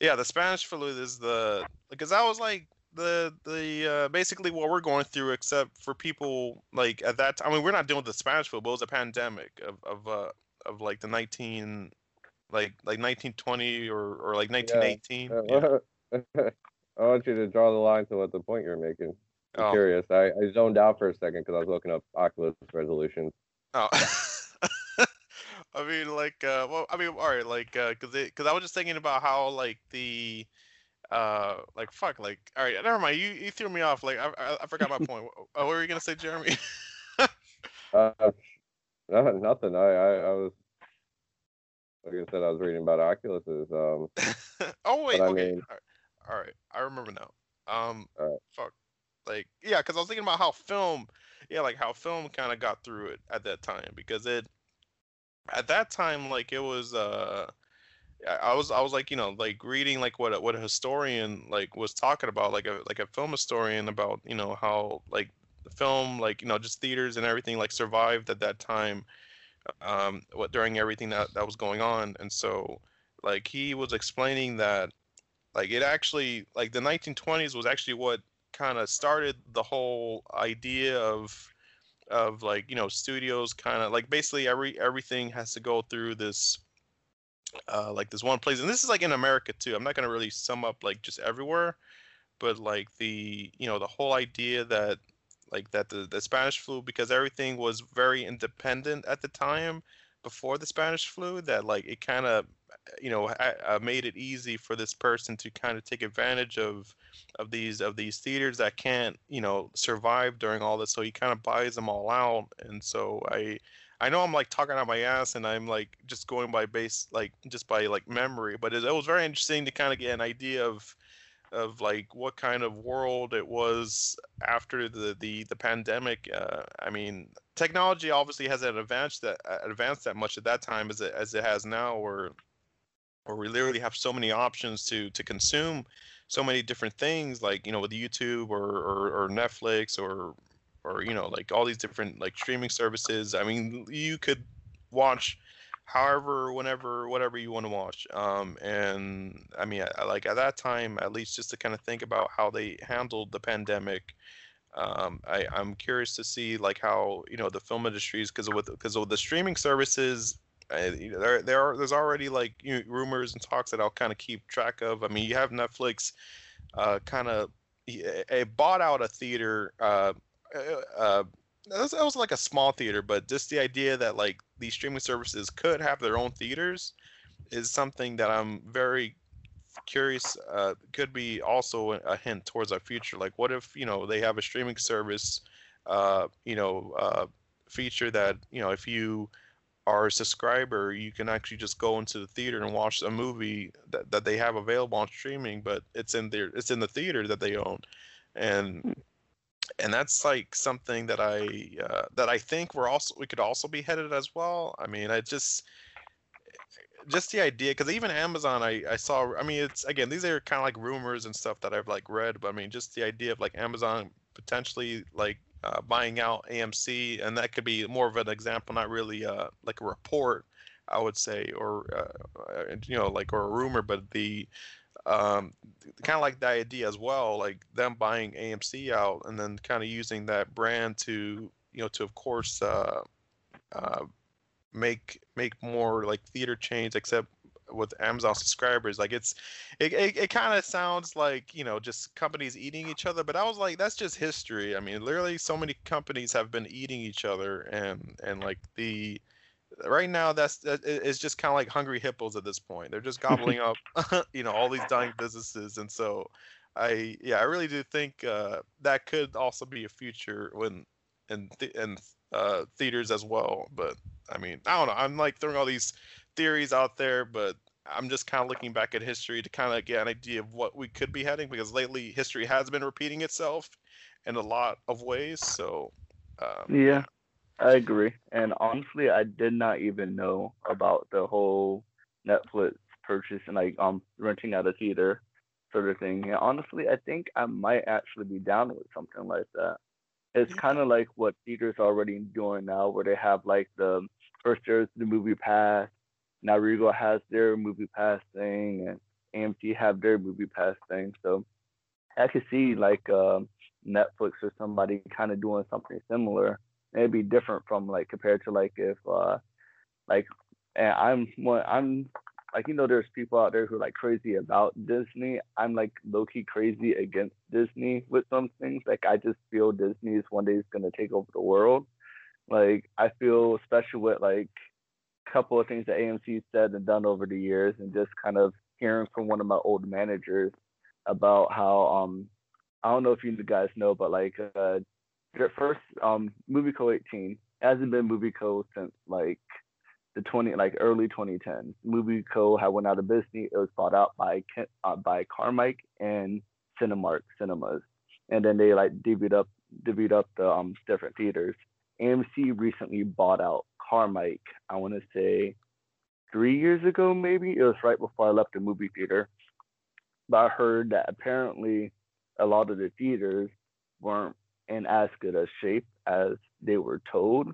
yeah the spanish flu is the because that was like the the uh, basically what we're going through except for people like at that time i mean we're not dealing with the spanish flu but it was a pandemic of of uh of like the 19 like like 1920 or or like 1918 Uh, yeah. I want you to draw the line to what the point you're making. I'm Oh. curious. I, I zoned out for a second because I was looking up Oculus resolutions. Oh. I mean, like, uh, well, I mean, all right, like, uh, cause it, cause I was just thinking about how, like, the, uh, like, fuck, like, all right, never mind. You, you threw me off. Like, I, I, I forgot my point. What, what were you gonna say, Jeremy? Uh, no, nothing. I, I, I was, like I said, I was reading about Oculuses. Um, oh wait, I okay. mean- all right, all right, I remember now. Um, right. fuck. like yeah, because I was thinking about how film, yeah, like how film kind of got through it at that time because it at that time like it was uh I was I was like you know like reading like what a, what a historian like was talking about like a like a film historian about you know how like the film like you know just theaters and everything like survived at that time um what during everything that that was going on. And so like he was explaining that like it actually like the 1920s was actually what kind of started the whole idea of of like you know studios kind of like basically every everything has to go through this uh like this one place. And this is like in america too. I'm not going to really sum up like just everywhere but like the you know the whole idea that like that the, the spanish flu because everything was very independent at the time before the spanish flu that like it kind of you know uh, made it easy for this person to kind of take advantage of of these of these theaters that can't you know survive during all this. So he kind of buys them all out. And so i i know i'm like talking out my ass and i'm like just going by base like just by like memory but it, it was very interesting to kind of get an idea of of like what kind of world it was after the the, the pandemic uh, i mean technology obviously has an advantage that uh, advanced that much at that time as it as it has now or or we literally have so many options to to consume so many different things like you know with youtube or, or, or netflix or or you know like all these different like streaming services. I mean you could watch however whenever whatever you want to watch um and i mean I, I, like at that time at least just to kind of think about how they handled the pandemic um i i'm curious to see like how you know the film industries because with because of the streaming services there there are there's already like you know, rumors and talks that I'll kind of keep track of. I mean, you have Netflix uh, kind of it bought out a theater. Uh, uh that was, was, like a small theater, but just the idea that like these streaming services could have their own theaters is something that I'm very curious. Uh, could be also a hint towards our future. Like, what if you know they have a streaming service, uh, you know, uh, feature that you know if you are a subscriber, you can actually just go into the theater and watch a movie that, that they have available on streaming, but it's in their it's in the theater that they own, and hmm. And that's like something that I uh, that I think we're also we could also be headed as well. I mean, I just just the idea because even Amazon, I I saw. I mean, it's again these are kind of like rumors and stuff that I've like read, but I mean just the idea of like Amazon potentially like uh, buying out AMC, and that could be more of an example, not really uh, like a report, I would say, or uh, uh you know, like or a rumor, but the um, kind of like the idea as well, like them buying AMC out and then kind of using that brand to you know to of course uh, uh, make make more like theater chains, except with Amazon subscribers. Like it's it it, it kind of sounds like you know just companies eating each other, but I was like that's just history. I mean, literally so many companies have been eating each other, and and like the right now that's it's just kind of like hungry hippos at this point. They're just gobbling up you know all these dying businesses, and so. I yeah, I really do think uh, that could also be a future when in th- in uh, theaters as well. But I mean, I don't know. I'm like throwing all these theories out there, but I'm just kind of looking back at history to kind of get an idea of what we could be heading because lately history has been repeating itself in a lot of ways. So, um, yeah, I agree. And honestly, I did not even know about the whole Netflix purchase and like um renting out a theater sort of thing. Yeah, honestly, I think I might actually be down with something like that. It's yeah. kind of like what theaters are already doing now, where they have like the first there's the movie pass now Regal has their movie pass thing and AMC have their movie pass thing. So I could see like um, Netflix or somebody kind of doing something similar. It'd be different from like compared to like if uh like and I'm I'm like you know there's people out there who are like crazy about Disney. I'm like low key crazy against Disney with some things. Like I just feel Disney is one day is gonna take over the world. Like I feel especially with like a couple of things that AMC said and done over the years, and just kind of hearing from one of my old managers about how um I don't know if you guys know, but like uh, first um Muvico 18 hasn't been Muvico since like the 20 like early 2010s. Muvico had went out of business. It was bought out by uh, by Carmike and Cinemark Cinemas. and then they like divvied up divvied up the um different theaters. AMC recently bought out Carmike. I want to say three years ago, maybe it was right before I left the movie theater. But I heard that apparently a lot of the theaters weren't in as good a shape as they were told.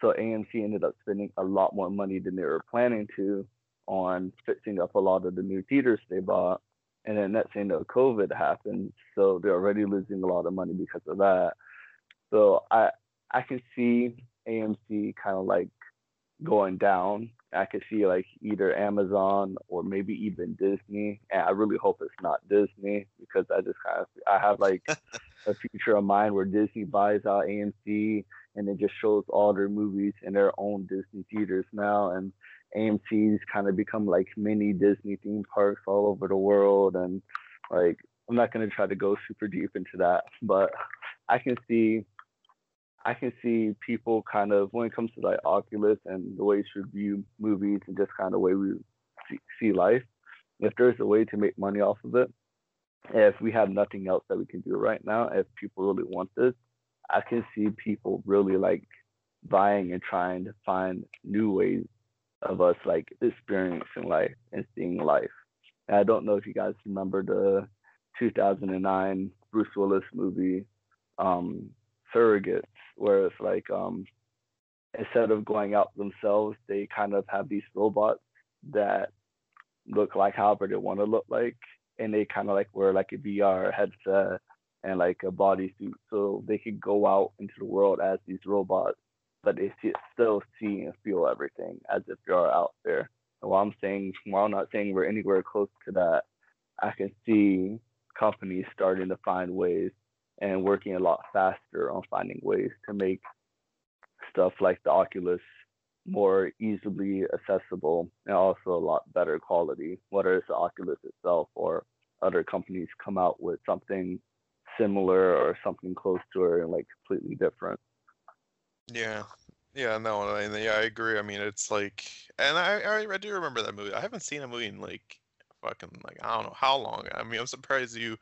So AMC ended up spending a lot more money than they were planning to on fixing up a lot of the new theaters they bought. And then next thing know, COVID happened. So they're already losing a lot of money because of that. So I I can see AMC kind of like going down. I could see like either Amazon or maybe even Disney. And I really hope it's not Disney because I just kind of I have like a future of mine where Disney buys out AMC and it just shows all their movies in their own Disney theaters now. And AMC's kind of become like mini Disney theme parks all over the world. And like, I'm not going to try to go super deep into that, but I can see, I can see people kind of, when it comes to like Oculus and the way we should view movies and just kind of way we see life, if there's a way to make money off of it, if we have nothing else that we can do right now, if people really want this, I can see people really like buying and trying to find new ways of us like experiencing life and seeing life. And I don't know if you guys remember the 2009 Bruce Willis movie, um, Surrogates, where it's like um, instead of going out themselves, they kind of have these robots that look like however they want to look like, and they kind of like wear like a VR headset and like a bodysuit so they could go out into the world as these robots, but they still see and feel everything as if you're out there. And while I'm saying, while I'm not saying we're anywhere close to that, I can see companies starting to find ways and working a lot faster on finding ways to make stuff like the Oculus more easily accessible and also a lot better quality, whether it's the Oculus itself or other companies come out with something similar or something close to it and like completely different. Yeah. Yeah, no, I, yeah, I agree. I mean, it's like, and I, I, I do remember that movie. I haven't seen a movie in like fucking like I don't know how long. I mean, I'm surprised you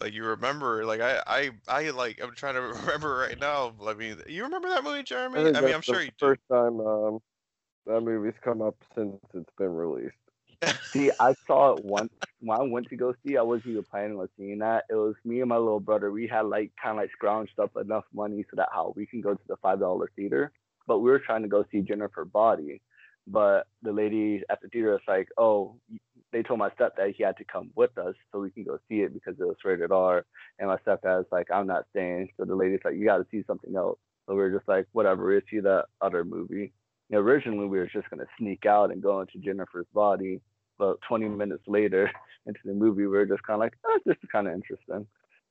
like you remember. Like I, I, I like I'm trying to remember right now. I mean, you remember that movie, Jeremy? I, I mean, I'm sure you. First do. time um, that movie's come up since it's been released see, I saw it once when I went to go see. I wasn't even planning on seeing that. It was me and my little brother. We had like kind of like scrounged up enough money so that how we can go to the five dollar theater. But we were trying to go see Jennifer Body. But the lady at the theater was like, "Oh, they told my stepdad he had to come with us so we can go see it because it was rated R." And my stepdad's like, "I'm not staying." So the lady's like, "You got to see something else." So we are just like, "Whatever, we'll see that other movie." You know, originally we were just gonna sneak out and go into Jennifer's body, but 20 mm-hmm. minutes later into the movie, we are just kind of like, oh, this is kind of interesting.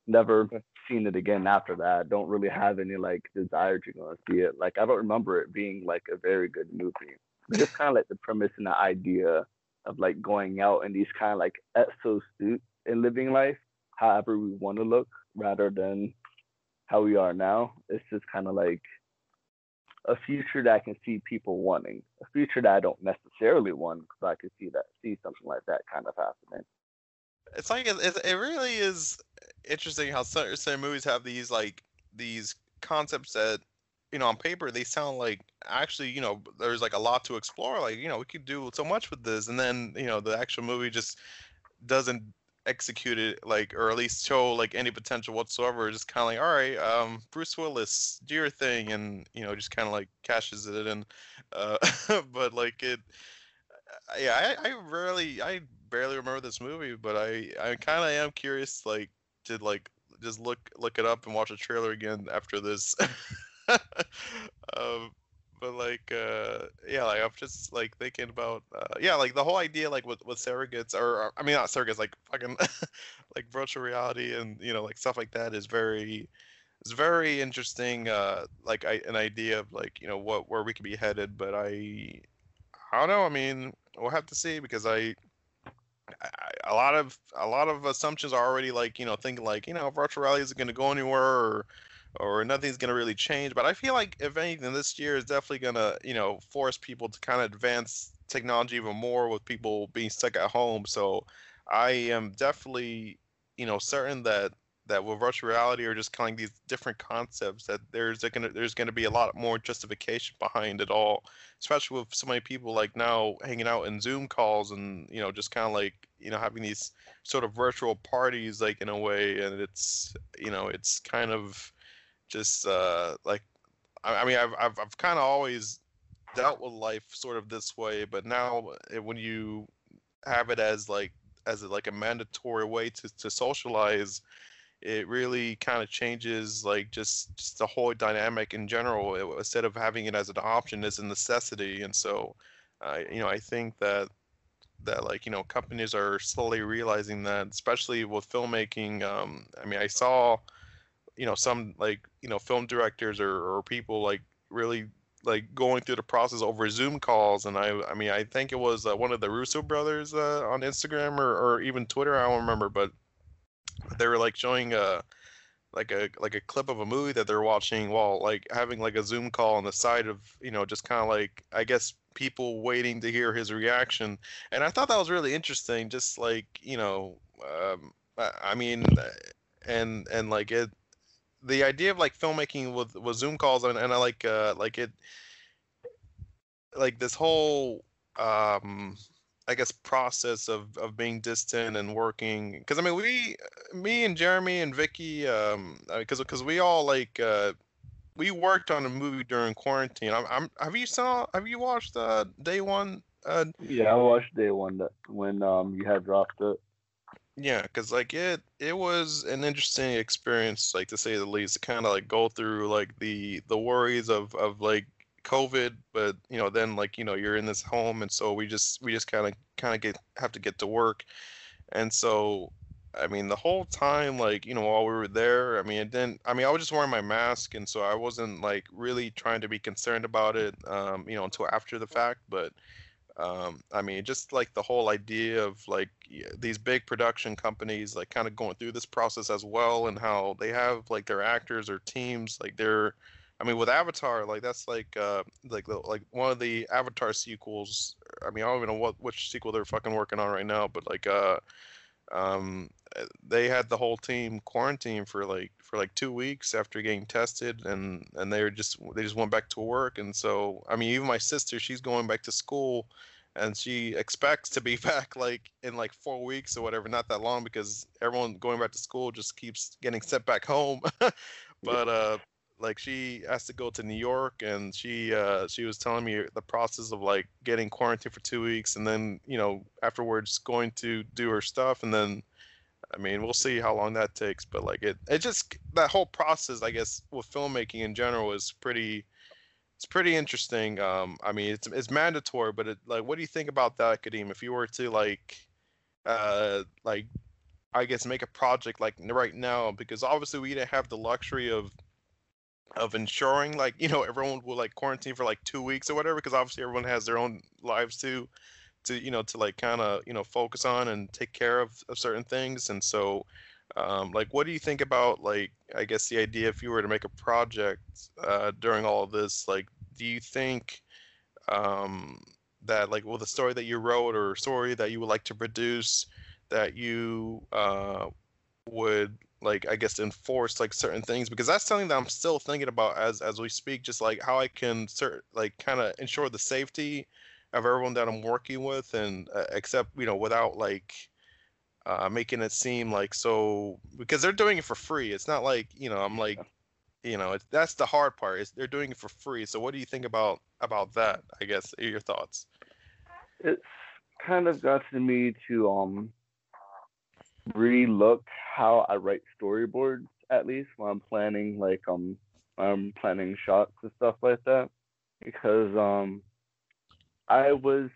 Never seen it again after that. Don't really have any like desire to go and see it. Like I don't remember it being like a very good movie. just kind of like the premise and the idea of like going out in these kind of like exosuits and living life however we want to look rather than how we are now. It's just kind of like a future that I can see people wanting, a future that I don't necessarily want because I could see that see something like that kind of happening. It's like it, it really is interesting how certain movies have these like these concepts that you know on paper they sound like actually you know there's like a lot to explore like you know we could do so much with this and then you know the actual movie just doesn't execute it like or at least show like any potential whatsoever. Just kind of like all right um bruce willis do your thing and you know just kind of like cashes it in uh but like it yeah I, I rarely i barely remember this movie but i i kind of am curious like to like just look look it up and watch a trailer again after this um but like uh yeah like i'm just like thinking about uh yeah like the whole idea like with with surrogates or, or i mean not surrogates like fucking like virtual reality and you know like stuff like that is very it's very interesting uh like I, an idea of like you know what where we could be headed but i i don't know i mean we'll have to see because i I, a lot of a lot of assumptions are already like you know thinking like you know virtual reality isn't going to go anywhere or or nothing's going to really change. But I feel like if anything, this year is definitely going to, you know, force people to kind of advance technology even more with people being stuck at home. So I am definitely, you know, certain that that with virtual reality or just kind of these different concepts that there's gonna there's gonna be a lot more justification behind it all, especially with so many people like now hanging out in Zoom calls and you know just kind of like you know having these sort of virtual parties like in a way, and it's you know it's kind of just uh, like I, I mean I've I've, I've kind of always dealt with life sort of this way, but now eh, when you have it as like as a, like a mandatory way to, to socialize it really kind of changes like just just the whole dynamic in general it, instead of having it as an option as a necessity. And so uh, you know i think that that like you know companies are slowly realizing that especially with filmmaking um, i mean i saw you know some like you know film directors or, or people like really like going through the process over Zoom calls, and I I mean I think it was uh, one of the Russo brothers uh, on Instagram or, or even Twitter I don't remember, but they were like showing a uh, like a like a clip of a movie that they're watching while like having like a Zoom call on the side of you know just kind of like I guess people waiting to hear his reaction, and I thought that was really interesting. Just like you know, um, I mean, and and like it the idea of like filmmaking with with Zoom calls and, and I like uh like it like this whole um I guess process of of being distant and working because I mean we me and Jeremy and Vyky um because because we all like uh we worked on a movie during quarantine. I'm, I'm have you saw have you watched uh day one uh yeah I watched day one that when um you had dropped it yeah, because like it it was an interesting experience, like to say the least, to kind of like go through like the the worries of of like COVID, but you know then like you know you're in this home, and so we just we just kind of kind of get have to get to work, and so I mean the whole time like you know while we were there, I mean it didn't. I mean I was just wearing my mask, and so I wasn't like really trying to be concerned about it, um, you know, until after the fact, but um, I mean, just like the whole idea of like these big production companies, like kind of going through this process as well, and how they have like their actors or teams, like they're, I mean, with Avatar, like that's like uh, like the, like one of the Avatar sequels. I mean, I don't even know what which sequel they're fucking working on right now, but like uh, um, eh, they had the whole team quarantined for like for like two weeks after getting tested, and and they were just they just went back to work, and so I mean, even my sister, she's going back to school and she expects to be back like in like four weeks or whatever not that long because everyone going back to school just keeps getting sent back home. But uh like she has to go to new york and she uh she was telling me the process of like getting quarantined for two weeks and then you know afterwards going to do her stuff and then i mean we'll see how long that takes but like it it just that whole process i guess with filmmaking in general is pretty it's pretty interesting. Um, I mean, it's it's mandatory, but it, like, what do you think about that, Kadeem? If you were to like, uh, like, I guess make a project like right now, because obviously we didn't have the luxury of of ensuring like you know everyone will like quarantine for like two weeks or whatever, because obviously everyone has their own lives too, to you know to like kind of you know focus on and take care of, of certain things, and so. Um, like, what do you think about like I guess the idea if you were to make a project uh, during all of this, like, do you think um, that like, well, the story that you wrote or story that you would like to produce, that you uh, would like, I guess, enforce like certain things because that's something that I'm still thinking about as as we speak, just like how I can cert- like kind of ensure the safety of everyone that I'm working with, and uh, except you know without like uh, making it seem like so because they're doing it for free. It's not like you know I'm like, you know, it's, that's the hard part. Is they're doing it for free. So what do you think about about that? I guess your thoughts. It's kind of gotten me to um relook how I write storyboards at least when I'm planning like um I'm planning shots and stuff like that because um I was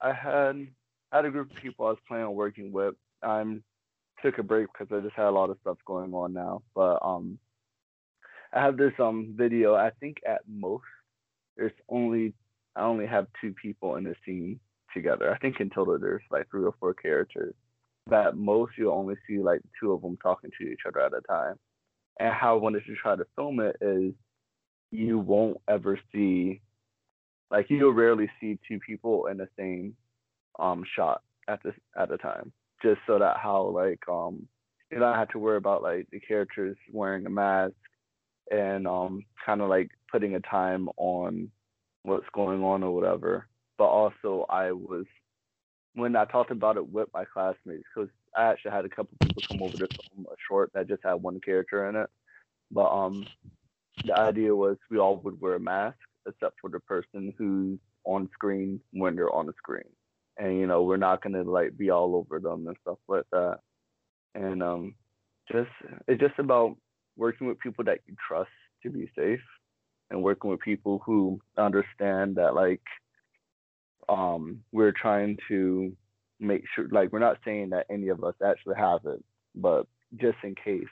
I had had a group of people I was planning on working with I'm took a break because I just had a lot of stuff going on now. But um, I have this um video. I think at most there's only I only have two people in the scene together. I think in total there's like three or four characters. But most you'll only see like two of them talking to each other at a time. And how I wanted to try to film it is you won't ever see like you'll rarely see two people in the same um shot at this at a time just so that how like um you don't have to worry about like the characters wearing a mask and um kind of like putting a time on what's going on or whatever. But also, I was when I talked about it with my classmates because I actually had a couple people come over to film a short that just had one character in it. But um, the idea was we all would wear a mask except for the person who's on screen when they're on the screen, and you know we're not gonna like be all over them and stuff like that. And um, just it's just about working with people that you trust to be safe and working with people who understand that like um we're trying to make sure like we're not saying that any of us actually have it but just in case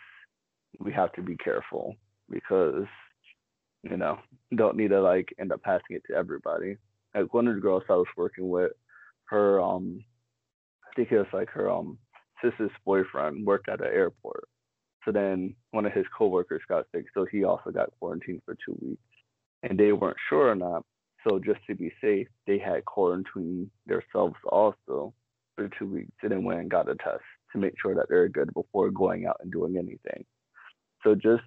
we have to be careful because you know don't need to like end up passing it to everybody like one of the girls i was working with her um i think it was like her um sister's boyfriend worked at an airport so then one of his coworkers got sick so he also got quarantined for two weeks and they weren't sure or not. So just to be safe, they had quarantined themselves also for two weeks and then went and got a test to make sure that they're good before going out and doing anything. So just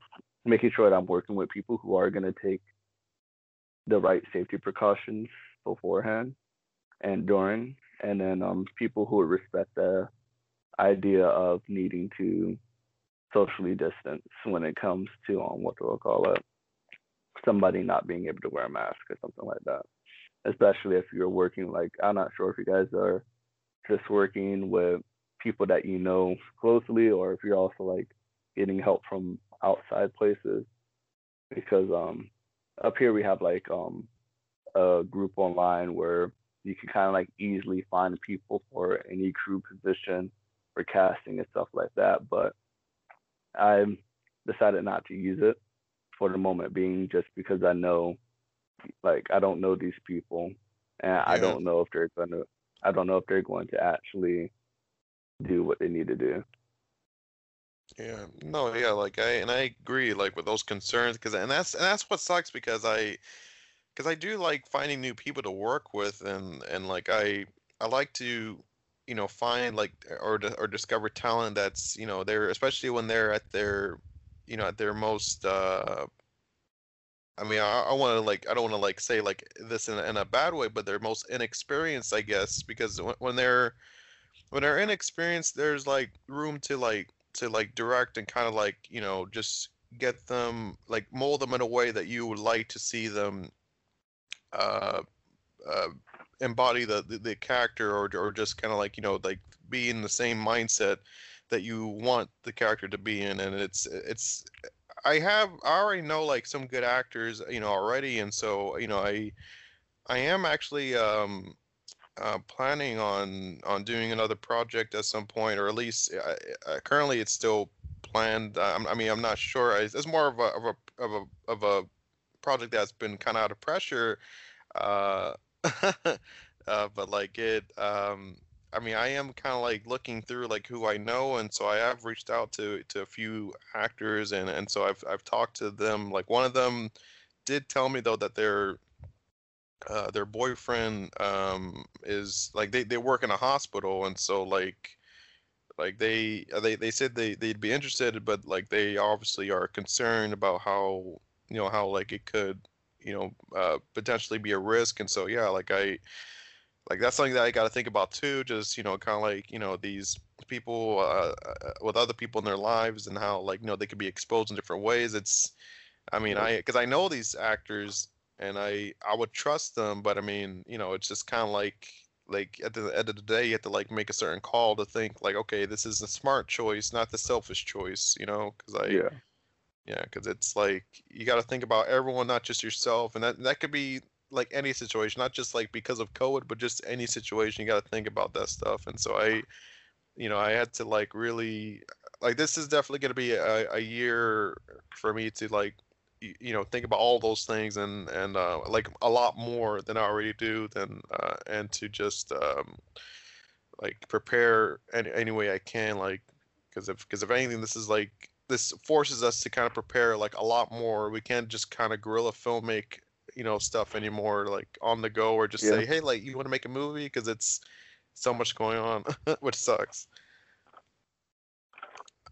making sure that I'm working with people who are going to take the right safety precautions beforehand and during, and then um, people who respect the idea of needing to socially distance when it comes to um, what do I call it somebody not being able to wear a mask or something like that. Especially if you're working like I'm not sure if you guys are just working with people that you know closely or if you're also like getting help from outside places. Because um up here we have like um a group online where you can kind of like easily find people for any crew position for casting and stuff like that. But I decided not to use it for the moment being just because I know like I don't know these people and yeah. I don't know if they're gonna I don't know if they're going to actually do what they need to do. Yeah, no, yeah, like I and I agree, like with those concerns, because and that's and that's what sucks because I, because I do like finding new people to work with, and and like I I like to, you know, find like or or discover talent that's you know they're especially when they're at their you know at their most uh I mean, I, I want to like, I don't want to like say like this in, in a bad way, but they're most inexperienced, I guess, because when, when they're when they're inexperienced, there's like room to like to like direct and kind of like you know just get them like mold them in a way that you would like to see them uh, uh embody the, the, the character or or just kind of like you know like be in the same mindset that you want the character to be in. And it's it's i have i already know like some good actors you know already. And so you know i i am actually um uh, planning on on doing another project at some point or at least uh, uh, currently it's still planned um, i mean i'm not sure it's more of a of a of a, of a project that's been kind of out of pressure uh, uh but like it um I mean, I am kind of like looking through like who I know, and so I have reached out to to a few actors, and and so I've I've talked to them. Like one of them did tell me though that their uh, their boyfriend um, is like they, they work in a hospital, and so like like they uh, they they said they they'd be interested, but like they obviously are concerned about how you know how like it could you know uh, potentially be a risk, and so yeah, like I like that's something that I got to think about too. Just you know, kind of like you know these people uh, uh, with other people in their lives and how like you know they could be exposed in different ways. It's, I mean, I because I know these actors and I I would trust them, but I mean, you know, it's just kind of like like at the end of the day, you have to like make a certain call to think like, okay, this is a smart choice, not the selfish choice, you know? Because I yeah. Yeah, because it's like you got to think about everyone, not just yourself, and that that could be like any situation, not just like because of COVID, but just any situation. You got to think about that stuff. And so I, you know, I had to like really like this is definitely going to be a, a year for me to like you know think about all those things and and uh, like a lot more than I already do than uh, and to just um, like prepare any, any way I can like because if because if anything this is like this forces us to kind of prepare like a lot more. We can't just kind of guerrilla film make you know stuff anymore like on the go or just yeah. say hey like you want to make a movie? Because it's so much going on which sucks.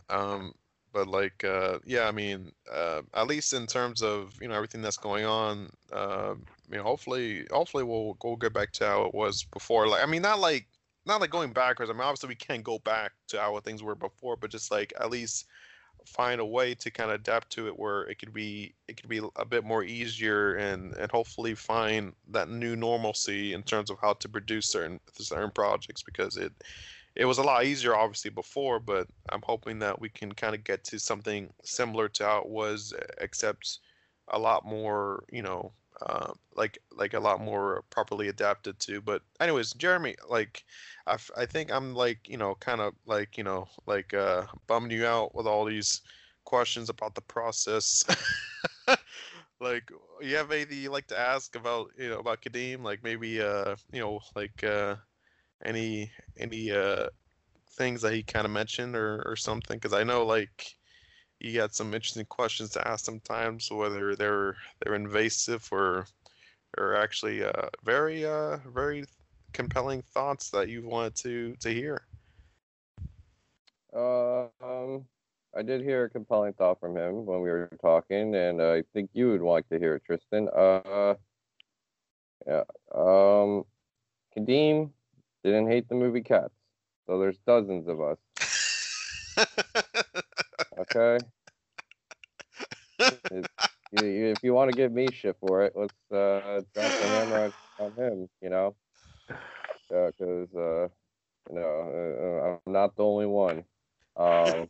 Um, but like, uh, yeah, I mean, uh, at least in terms of you know everything that's going on, uh, you know, hopefully, hopefully we'll we'll get back to how it was before. Like, I mean, not like not like going backwards. I mean, obviously we can't go back to how things were before, but just like at least find a way to kind of adapt to it where it could be it could be a bit more easier and and hopefully find that new normalcy in terms of how to produce certain certain projects because it it was a lot easier obviously before but i'm hoping that we can kind of get to something similar to how it was except a lot more you know uh, like like a lot more properly adapted to. But anyways, Jeremy, like I, I think I'm like you know kind of like you know like uh, bumming you out with all these questions about the process. like you have anything you like to ask about you know about Kadeem? Like maybe uh you know like uh any any uh things that he kind of mentioned or or something because I know like you got some interesting questions to ask sometimes, whether they're they're invasive or or actually uh, very uh, very compelling thoughts that you wanted to to hear. Uh, um, I did hear a compelling thought from him when we were talking, and I think you would like to hear it, Tristan. Uh, yeah. Um, Kadeem didn't hate the movie Cats, so there's dozens of us. Okay. if, if you want to give me shit for it, let's uh, drop the hammer on, him. You know, because uh, uh, you know uh, I'm not the only one. Um,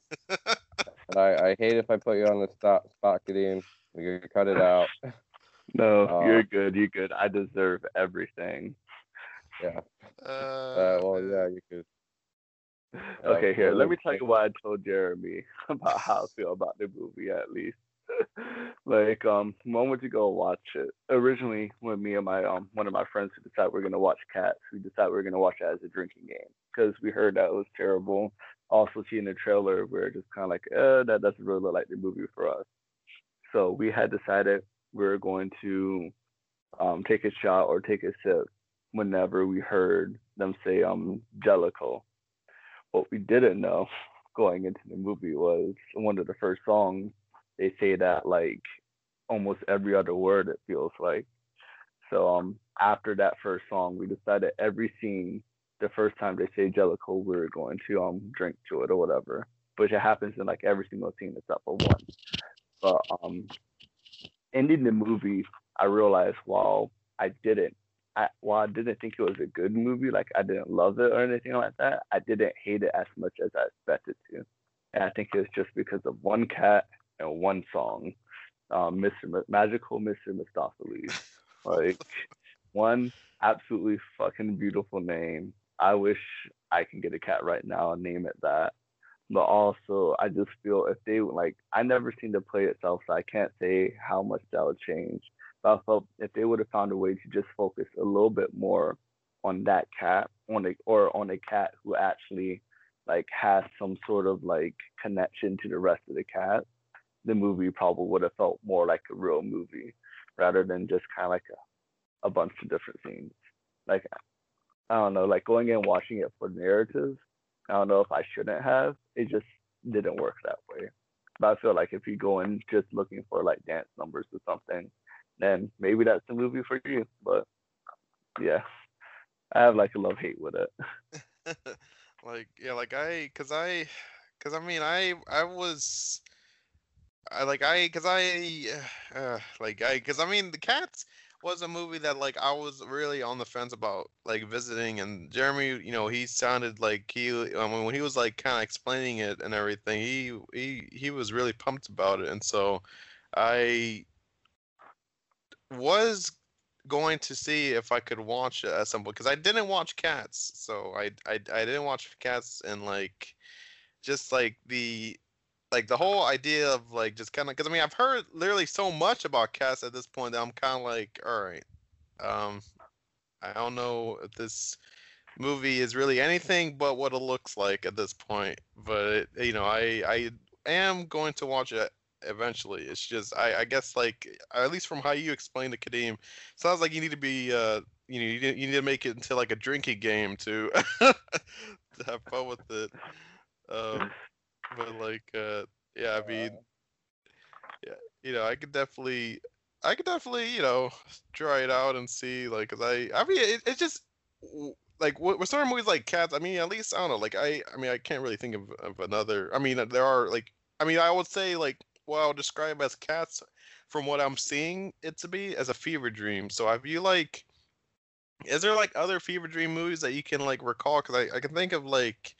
and I, I hate if I put you on the stop spot, Kadeem. You cut it out. No, uh, you're good. You're good. I deserve everything. Yeah. Uh, well, yeah, you could okay, here, let me tell you what I told Jeremy about how I feel about the movie at least. like, um, when would you go watch it. Originally, when me and my um one of my friends who decided we are gonna watch Cats, we decided we are gonna watch it as a drinking game because we heard that it was terrible. Also, seeing the trailer, we are just kind of like, uh, that doesn't really look like the movie for us. So we had decided we are going to um take a shot or take a sip whenever we heard them say um Jellicle what we didn't know going into the movie was one of the first songs they say that like almost every other word it feels like. So um after that first song we decided every scene the first time they say jellicle we are going to um drink to it or whatever. Which it happens in like every single scene except for one. But um ending the movie i realized while i didn't I, while I didn't think it was a good movie, like I didn't love it or anything like that, I didn't hate it as much as I expected to. And I think it was just because of one cat and one song, um, Mr. M- Magical Mr. Mistoffelees. like one absolutely fucking beautiful name. I wish I can get a cat right now and name it that. But also, I just feel if they like, I never seen the play itself, so I can't say how much that would change. I felt if they would have found a way to just focus a little bit more on that cat, on a or on a cat who actually like has some sort of like connection to the rest of the cat, the movie probably would have felt more like a real movie rather than just kind of like a, a bunch of different scenes. Like I don't know, like going and watching it for narrative. I don't know if I shouldn't have. It just didn't work that way. But I feel like if you go in just looking for like dance numbers or something, then maybe that's the movie for you. But yeah, I have like a love hate with it. like yeah, like I, cause I, cause I mean I I was. I like I cuz I uh, like I cuz I mean the cats was a movie that like I was really on the fence about like visiting and Jeremy you know he sounded like he I mean when he was like kind of explaining it and everything he he he was really pumped about it and so I was going to see if I could watch it at some point because I didn't watch Cats, so I, I I didn't watch Cats and like just like the like the whole idea of like just kind of because I mean I've heard literally so much about Cats at this point that I'm kind of like all right, um, I don't know if this movie is really anything but what it looks like at this point, but you know I I am going to watch it eventually. It's just I, I guess like at least from how you explained the Kadeem, sounds like you need to be uh you know you need, you need to make it into like a drinking game to to have fun with it. Um, but like, uh, yeah, I mean, yeah, you know, I could definitely, I could definitely, you know, try it out and see, like, cause I, I mean, it, it's just like with certain movies like Cats. I mean, at least I don't know, like I, I mean, I can't really think of, of another. I mean, there are like, I mean, I would say like, well, I'll describe as Cats from what I'm seeing it to be as a fever dream. So have you like, is there like other fever dream movies that you can like recall? Because I, I can think of like,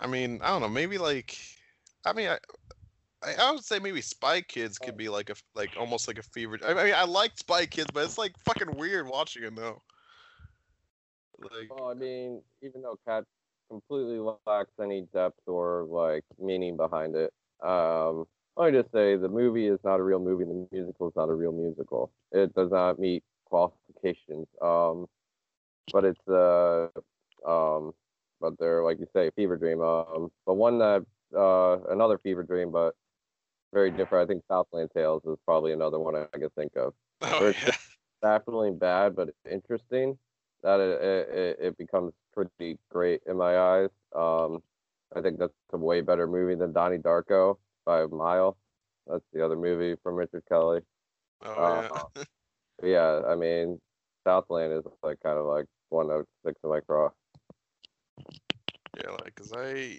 I mean, I don't know, maybe like, I mean, I, I, I would say maybe Spy Kids could be like a like almost like a fever. I mean, I like Spy Kids, but it's like fucking weird watching it though. Like, well, I mean, even though Cat completely lacks any depth or like meaning behind it, um, let me just say the movie is not a real movie. The musical is not a real musical. It does not meet qualifications. Um, but it's uh, um, but they're like you say, fever dream. Um, but one that uh, another fever dream, but very different. I think Southland Tales is probably another one I can think of. Oh, yeah. definitely bad, but interesting. That it, it, it becomes pretty great in my eyes. Um, I think that's a way better movie than Donnie Darko by a mile. That's the other movie from Richard Kelly. Oh uh, yeah. yeah, I mean, Southland is like kind of like one of six in my craw. Yeah, like, cause I,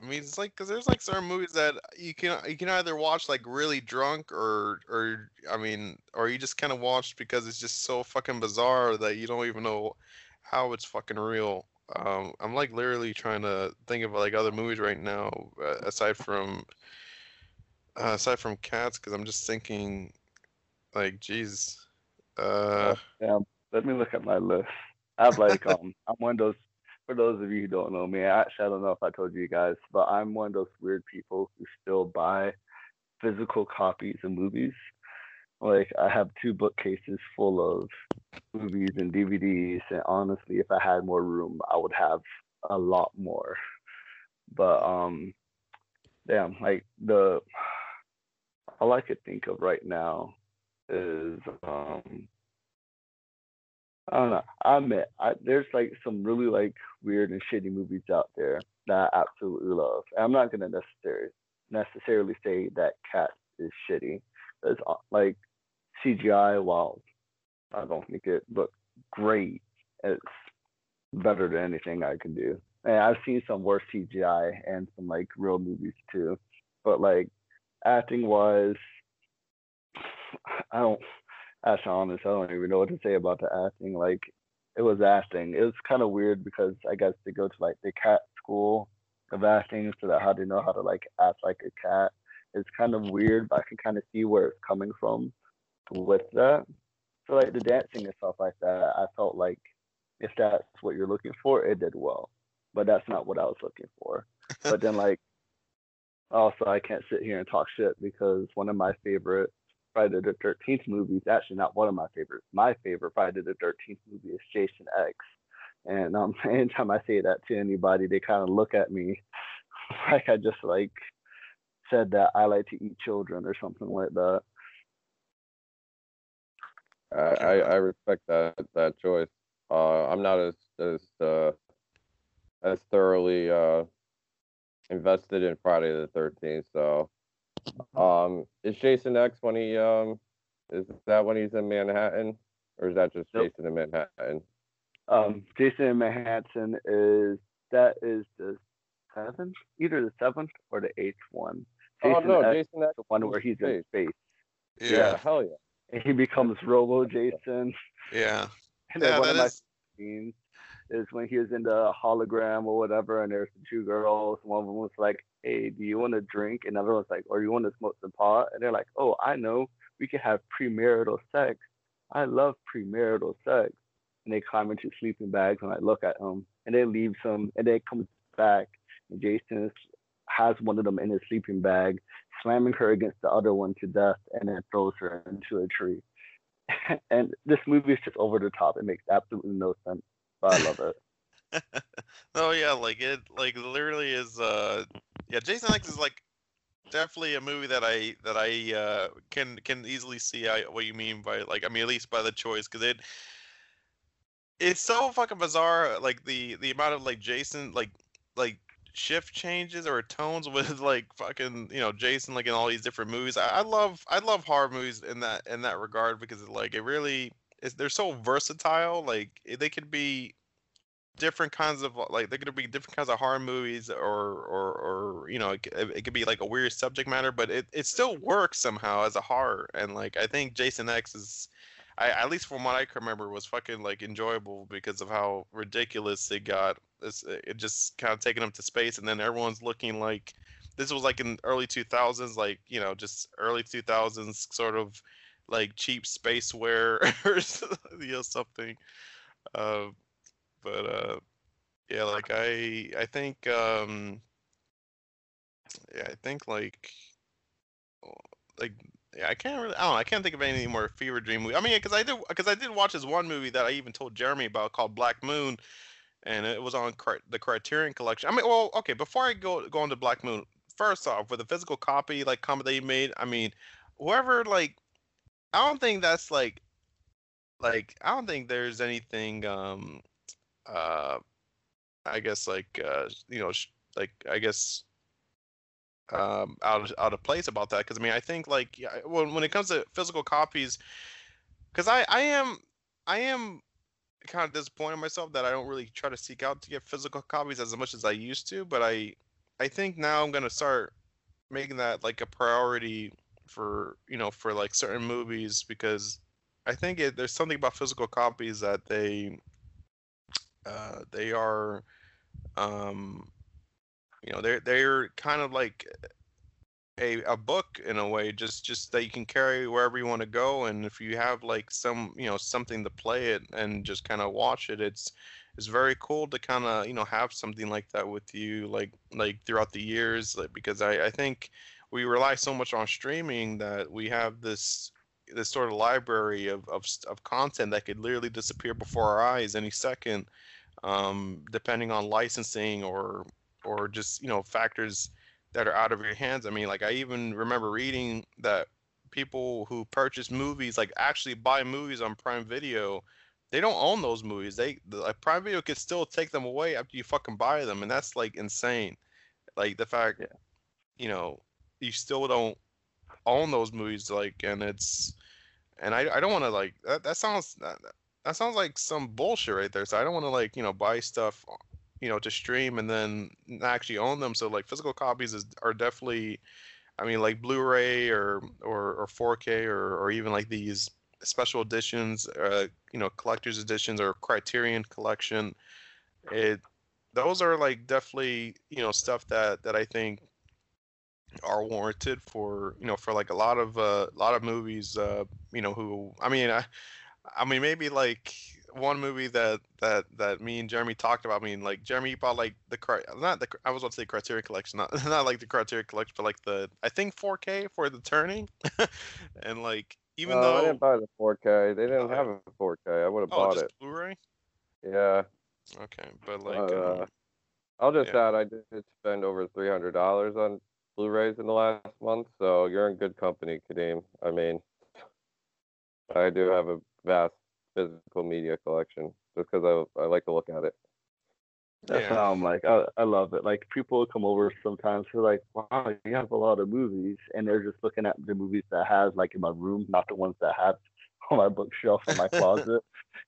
I mean, it's like, cause there's like certain movies that you can you can either watch like really drunk or or I mean, or you just kind of watch because it's just so fucking bizarre that you don't even know how it's fucking real. Um, I'm like literally trying to think of like other movies right now uh, aside from uh, aside from cats, because I'm just thinking, like, jeez. Uh, yeah, let me look at my list. I have like um, I'm one of those. For those of you who don't know me, actually I don't know if I told you guys, but I'm one of those weird people who still buy physical copies of movies. Like I have two bookcases full of movies and DVDs, and honestly, if I had more room, I would have a lot more. But um, damn, like the all I could think of right now is um I don't know. I admit I, there's like some really like weird and shitty movies out there that I absolutely love. And I'm not gonna necessarily necessarily say that Cat is shitty. It's uh, like CGI, while I don't think it looked great, it's better than anything I can do. And I've seen some worse CGI and some like real movies too. But like acting wise, I don't. That's honest. I don't even know what to say about the acting. Like it was acting. It was kind of weird because I guess they go to like the cat school of acting, so that how they know how to like act like a cat. It's kind of weird, but I can kind of see where it's coming from with that. So like the dancing and stuff like that, I felt like if that's what you're looking for, it did well. But that's not what I was looking for. but then like also, I can't sit here and talk shit because one of my favorite Friday the 13th movies, actually not one of my favorites, my favorite Friday the 13th movie is Jason X. And um, anytime I say that to anybody, they kind of look at me like I just like said that I like to eat children or something like that. I, I, I respect that that choice. Uh, I'm not as as uh, as thoroughly uh, invested in Friday the Thirteenth. So, um, is Jason X when he um, is that when he's in Manhattan, or is that just nope. Jason in Manhattan? Um, Jason in Manhattan is that is the seventh, either the seventh or the eighth one. Oh, Jason oh no, X Jason X the one where he's space. in space. Yeah. yeah, hell yeah. And he becomes Robo Jason. Yeah. And yeah, one of is... my scenes is when he was in the hologram or whatever, and there's two girls. One of them was like, "Hey, do you want to drink?" And another one's like, "Or you want to smoke some pot?" And they're like, "Oh, I know. We can have premarital sex. I love premarital sex." And they climb into sleeping bags, and I look at them, and they leave some, and they come back, and Jason has one of them in his sleeping bag, slamming her against the other one to death, and then throws her into a tree. and this movie is just over the top. It makes absolutely no sense. but I love it. oh yeah, like it, like literally is. Uh, yeah, Jason X is like definitely a movie that I that I uh, can can easily see I, what you mean by like I mean at least by the choice because it it's so fucking bizarre like the the amount of like Jason like like shift changes or tones with like fucking you know Jason like in all these different movies. I, I love I love horror movies in that in that regard because like it really is they're so versatile. Like they could be different kinds of like there could be different kinds of horror movies or or or you know it, it could be like a weird subject matter but it, it still works somehow as a horror and like i think jason x is I, at least from what I can remember, was fucking like enjoyable because of how ridiculous it got. It's, it just kind of taking them to space, and then everyone's looking like this was like in early 2000s, like you know, just early 2000s sort of like cheap space wear or you know something. Uh, but uh, yeah, like I I think um, yeah, I think like like yeah, I can't really. I don't. Know, I can't think of any more fever dream movie. I mean, because I did because I did watch this one movie that I even told Jeremy about called Black Moon, and it was on the Criterion Collection. I mean, well, okay. Before I go go into Black Moon, first off, with a physical copy like comment that you made, I mean, whoever like, I don't think that's like, like I don't think there's anything. um uh I guess like uh you know like I guess um, out of, out of place about that because I mean I think like when when it comes to physical copies, because I I am I am kind of disappointed myself that I don't really try to seek out to get physical copies as much as I used to, but I I think now I'm gonna start making that like a priority for you know for like certain movies because I think it, there's something about physical copies that they uh, they are um, you know, they're they're kind of like a a book in a way, just just that you can carry wherever you want to go. And if you have like some you know something to play it and just kind of watch it, it's it's very cool to kind of you know have something like that with you like like throughout the years like because I, I think we rely so much on streaming that we have this this sort of library of, of, of content that could literally disappear before our eyes any second um, depending on licensing or or just you know factors that are out of your hands. I mean, like I even remember reading that people who purchase movies like actually buy movies on Prime Video. They don't own those movies. They like Prime Video could still take them away after you fucking buy them, and that's like insane. Like the fact, yeah. you know, you still don't own those movies. Like, and it's, and I, I don't want to like that. That sounds that, that sounds like some bullshit right there. So I don't want to like you know buy stuff you know to stream and then actually own them. So like physical copies is, are definitely i mean like blu-ray or or, or 4k or, or even like these special editions uh, you know collector's editions or criterion collection. It those are like definitely you know stuff that that i think are warranted for you know for like a lot of a uh, lot of movies uh you know who i mean i i mean maybe like one movie that that that me and Jeremy talked about. I mean, like Jeremy bought like the not the I was about to say Criterion Collection, not not like the Criterion Collection, but like the I think 4K for the Turning, and like even uh, though I didn't buy the 4K, they didn't uh, have a 4K. I would have oh, bought it. Blu-ray. Yeah. Okay, but like. Uh, um, I'll just yeah. add I did spend over three hundred dollars on Blu-rays in the last month, so you're in good company, Kadeem. I mean, I do have a vast physical media collection just because I, I like to look at it. That's yeah. how I'm like. I, I love it. Like people come over sometimes. They're like, "Wow, you have a lot of movies," and they're just looking at the movies that I have like in my room, not the ones that I have on my bookshelf in my closet.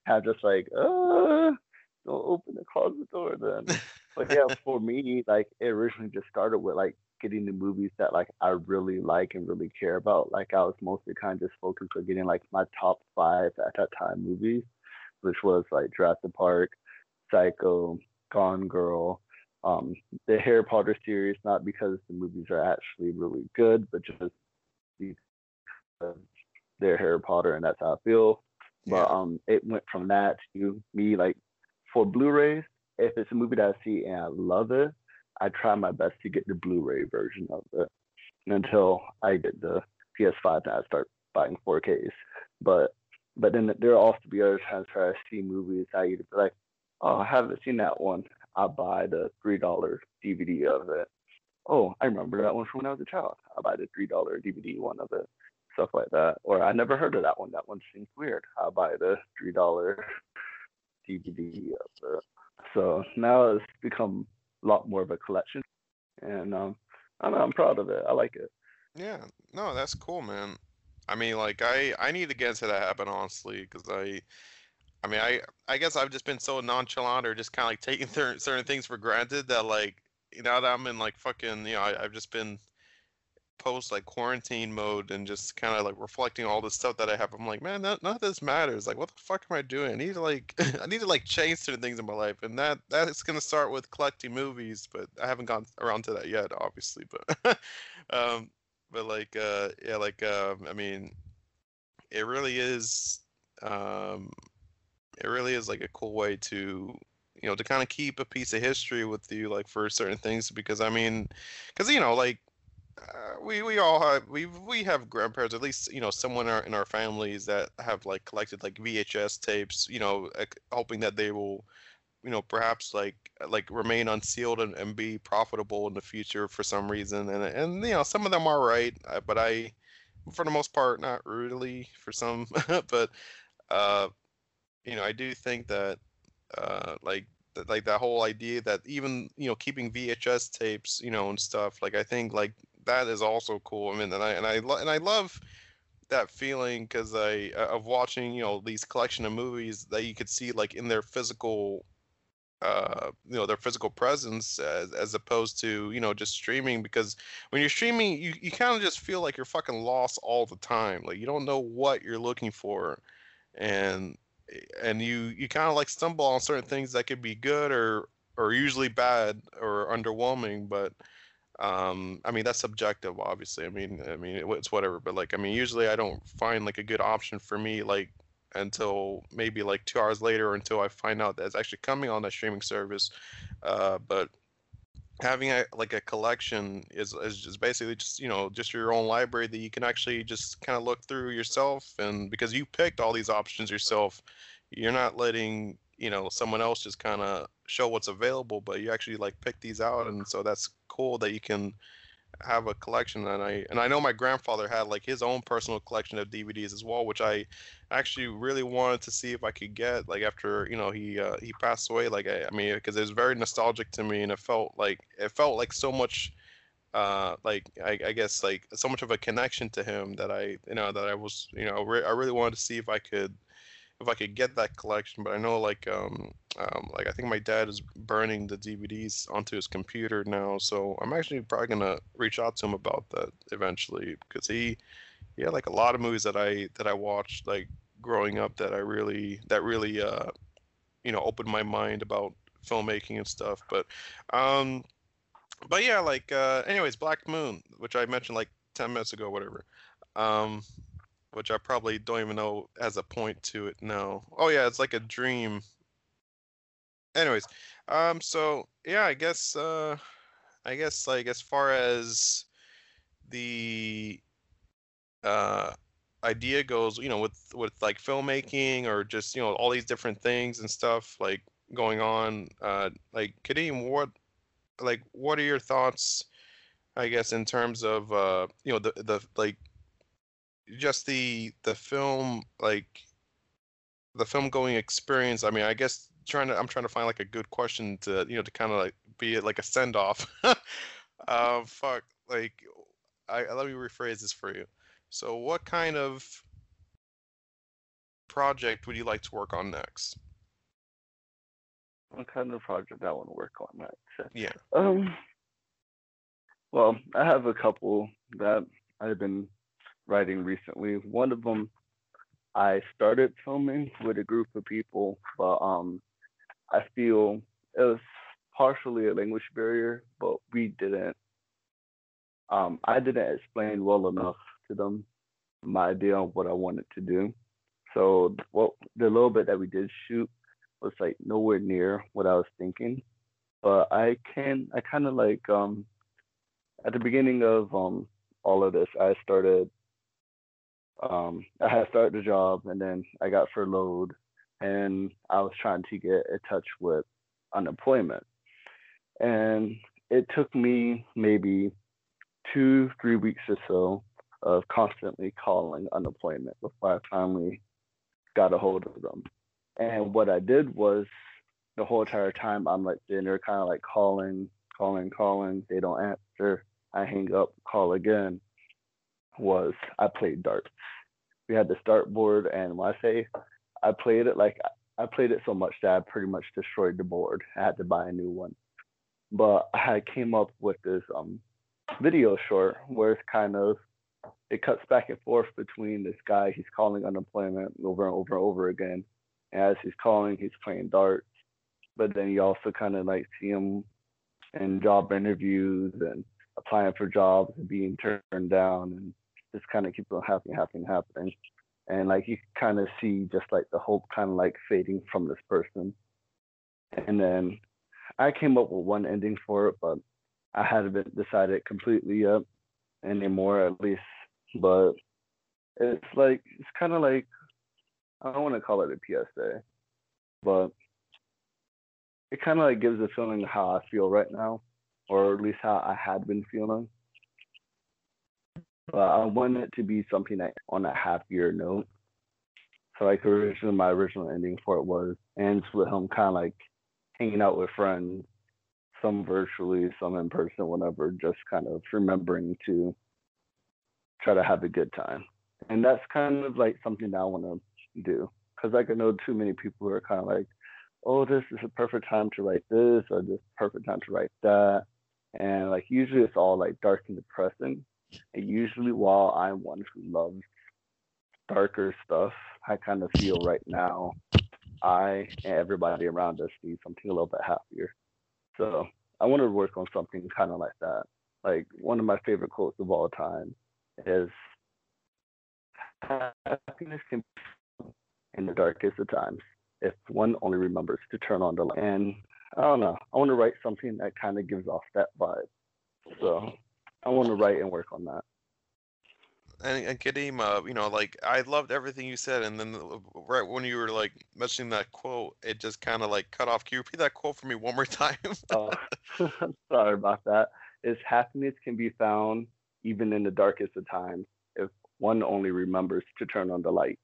I'm just like, uh, don't open the closet door then. But yeah, for me, like it originally just started with like getting the movies that like I really like and really care about. Like I was mostly kind of just focused on getting like my top five at that time movies, which was like Jurassic Park, Psycho, Gone Girl, um, the Harry Potter series. Not because the movies are actually really good, but just because they're Harry Potter and that's how I feel. Yeah. But um, it went from that to me like for Blu-rays. If it's a movie that I see and I love it, I try my best to get the Blu-ray version of it until I get the PS5 and I start buying 4Ks. But but then there will also be other times where I see movies I either be like, oh, I haven't seen that one. I buy the three dollar DVD of it. Oh, I remember that one from when I was a child. I buy the three dollar DVD one of it, stuff like that. Or I never heard of that one. That one seems weird. I buy the three dollar DVD of it. So now it's become lot more of a collection. And um, I know, I'm proud of it. I like it. Yeah, no, that's cool, man. I mean, like I I need to get to that happen honestly, because I, I mean, I I guess I've just been so nonchalant or just kind of like taking cer- certain things for granted that like now that I'm in like fucking you know I, I've just been post like quarantine mode and just kind of like reflecting all the stuff that I have. I'm like, man, none, none of this matters. Like, what the fuck am I doing? I need to like, I need to like change certain things in my life, and that that is gonna start with collecting movies. But I haven't gone around to that yet, obviously. But, um, but like, uh, yeah, like, um, I mean, it really is, um, it really is like a cool way to you know to kind of keep a piece of history with you like for certain things because i mean because you know like uh, we we all have we we have grandparents at least you know someone in our, in our families that have like collected like VHS tapes you know hoping that they will you know perhaps like like remain unsealed and, and be profitable in the future for some reason. And and you know some of them are right uh, but I for the most part not really for some but uh you know I do think that uh like like that whole idea that even you know keeping VHS tapes you know and stuff like I think like that is also cool. I mean, and I and I and I love that feeling because I uh, of watching you know these collection of movies that you could see like in their physical uh, you know their physical presence as, as opposed to you know just streaming because when you're streaming you, you kind of just feel like you're fucking lost all the time like you don't know what you're looking for and and you you kind of like stumble on certain things that could be good or or usually bad or underwhelming but um, I mean that's subjective, obviously. I mean, I mean it's whatever. But like, I mean, usually I don't find like a good option for me like until maybe like two hours later, or until I find out that it's actually coming on that streaming service. Uh, but having a like a collection is is just basically just you know just your own library that you can actually just kind of look through yourself, and because you picked all these options yourself, you're not letting you know someone else just kind of show what's available, but you actually like pick these out, and so that's cool that you can have a collection and I and I know my grandfather had like his own personal collection of DVDs as well which I actually really wanted to see if I could get like after you know he uh, he passed away like I, I mean because it was very nostalgic to me and it felt like it felt like so much uh like I, I guess like so much of a connection to him that I you know that I was you know re- I really wanted to see if I could if I could get that collection. But I know like um, um like I think my dad is burning the DVDs onto his computer now, so I'm actually probably gonna reach out to him about that eventually because he had like a lot of movies that I that I watched like growing up that I really that really uh you know opened my mind about filmmaking and stuff. But um but yeah, like uh anyways, Black Moon, which I mentioned like ten minutes ago, whatever. Um which I probably don't even know has a point to it now. Oh yeah, it's like a dream. Anyways, um, so yeah, I guess, uh, I guess like as far as the uh idea goes, you know, with with like filmmaking or just you know all these different things and stuff like going on, uh, like Kadeem, what like what are your thoughts? I guess in terms of uh, you know the the like just the the film like the film going experience. I mean, I guess trying to I'm trying to find like a good question to you know to kind of like be like a send off. uh, fuck, like I let me rephrase this for you. So, what kind of project would you like to work on next? What kind of project I want to work on next? Yeah. Um. Well, I have a couple that I've been writing recently. One of them, I started filming with a group of people, but um, I feel it was partially a language barrier, but we didn't. Um, I didn't explain well enough to them my idea on what I wanted to do. So what the little bit that we did shoot was like nowhere near what I was thinking. But I can I kind of like um at the beginning of um all of this I started um, I had started the job and then I got furloughed and I was trying to get in touch with unemployment. And it took me maybe two, three weeks or so of constantly calling unemployment before I finally got a hold of them. And what I did was the whole entire time I'm like there kind of like calling, calling, calling. They don't answer. I hang up, call again. Was I played darts. We had the start board, and when I say I played it like I played it so much that I pretty much destroyed the board. I had to buy a new one. But I came up with this um video short where it's kind of it cuts back and forth between this guy he's calling unemployment over and over and over again. As he's calling, he's playing darts. But then you also kind of like see him in job interviews and applying for jobs and being turned down and just kind of keeps on happening, happening, happening. And like you kind of see just like the hope kind of like fading from this person. And then I came up with one ending for it, but I hadn't decided completely yet anymore, at least. But it's like it's kind of like I don't want to call it a PSA, but it kind of like gives a feeling of how I feel right now, or at least how I had been feeling. But I want it to be something that on a happier note. So like originally my original ending for it was ends with him kind of like hanging out with friends some virtually, some in person, whatever, just kind of remembering to try to have a good time. And that's kind of like something that I want to do. Because I can know too many people who are kind of like, oh, this is a perfect time to write this, or this perfect time to write that. And like usually it's all like dark and depressing. And usually while I'm one who loves darker stuff, I kind of feel right now I and everybody around us need something a little bit happier. So I want to work on something kind of like that. Like one of my favorite quotes of all time is happiness can be in the darkest of times if one only remembers to turn on the light. And I don't know. I want to write something that kind of gives off that vibe. So I want to write and work on that and, and Kadeem, uh, you know, like I loved everything you said, and then right when you were like mentioning that quote, it just kind of like cut off. Can you repeat that quote for me one more time? oh, sorry about that. Is happiness can be found even in the darkest of times if one only remembers to turn on the light.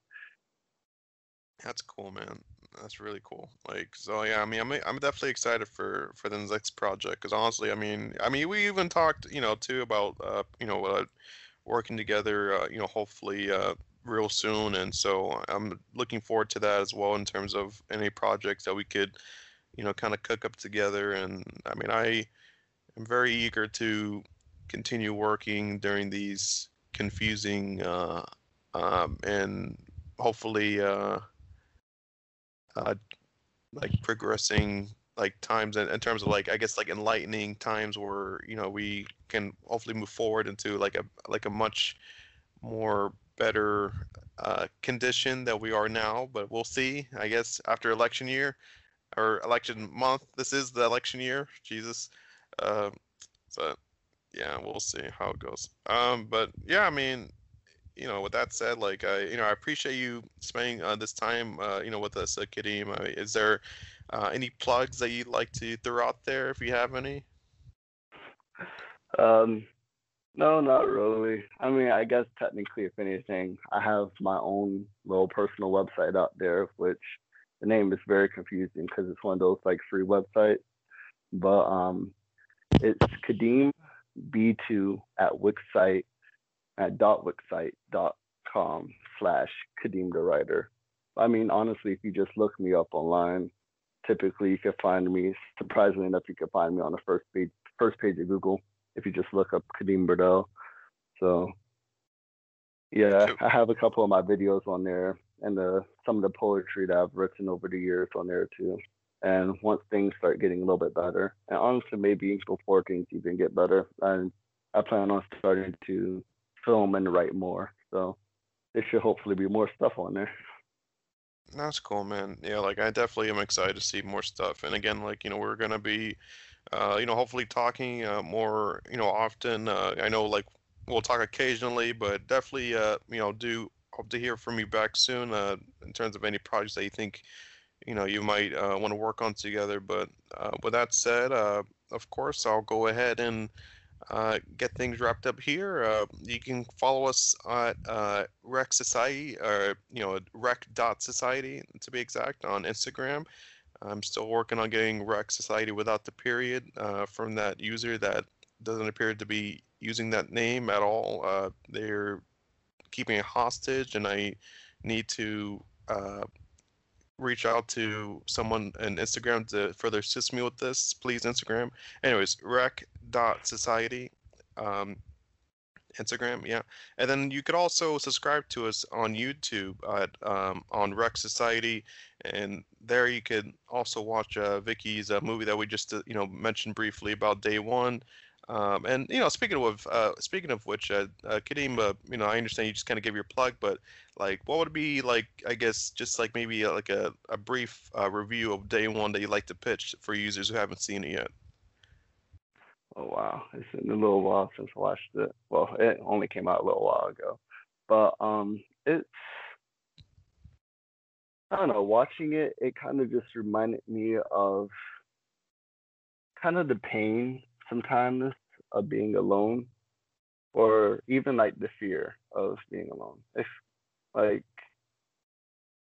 That's cool, man. That's really cool. Like, so yeah, I mean, I'm I'm definitely excited for for the next project because honestly, I mean, I mean, we even talked, you know, too about uh, you know, uh, working together, uh, you know, hopefully uh, real soon. And so I'm looking forward to that as well in terms of any projects that we could, you know, kind of cook up together. And I mean, I am very eager to continue working during these confusing uh, um, and hopefully uh, uh, like progressing like times in, in terms of like I guess like enlightening times where you know we can hopefully move forward into like a like a much more better uh, condition that we are now. But we'll see. I guess after election year or election month, this is the election year. Jesus. Uh, so yeah, we'll see how it goes. Um, but yeah, I mean, you know, with that said, like I, you know, I appreciate you spending uh, this time, uh, you know, with us, uh, Kadeem. Uh, is there uh, any plugs that you'd like to throw out there if you have any? Um, no, not really. I mean, I guess technically, if anything, I have my own little personal website out there, which the name is very confusing because it's one of those like free websites. But um, it's Kadeem B2 at Wixsite at dot wixsite dot com slash Kadeem the writer. I mean, honestly, if you just look me up online, typically you can find me. Surprisingly enough, you can find me on the first page first page of Google if you just look up Kadeem Briddell. So yeah, I have a couple of my videos on there and the some of the poetry that I've written over the years on there too. And once things start getting a little bit better, and honestly, maybe before things even get better, and I plan on starting to film and write more. So there should hopefully be more stuff on there. That's cool, man. Yeah, like I definitely am excited to see more stuff. And again, like you know, we're gonna be, uh, you know, hopefully talking uh, more, you know, often. Uh, I know, like we'll talk occasionally, but definitely, uh, you know, do hope to hear from you back soon uh, in terms of any projects that you think, you know, you might uh, want to work on together. But uh, with that said, uh, of course, I'll go ahead and uh, get things wrapped up here. Uh, you can follow us at uh, Rec Society, or you know, Rec dot Society to be exact, on Instagram. I'm still working on getting Rec Society without the period uh, from that user that doesn't appear to be using that name at all. Uh, they're keeping it hostage, and I need to uh, reach out to someone on Instagram to further assist me with this. Please, Instagram. Anyways, rec.society. Um, Instagram, yeah. And then you could also subscribe to us on YouTube at um, on Rec Society, and there you could also watch uh, Vyky's uh, movie that we just uh, you know mentioned briefly about Day One. Um, and you know, speaking of uh, speaking of which, uh, uh, Kadeem, uh, you know, I understand you just kind of give your plug, but like, what would be like? I guess just like maybe uh, like a, a brief uh, review of Day One that you'd like to pitch for users who haven't seen it yet. Oh wow, it's been a little while since I watched it. Well, it only came out a little while ago, but um, it's I don't know. Watching it, it kind of just reminded me of kind of the pain sometimes of being alone, or even like the fear of being alone. If like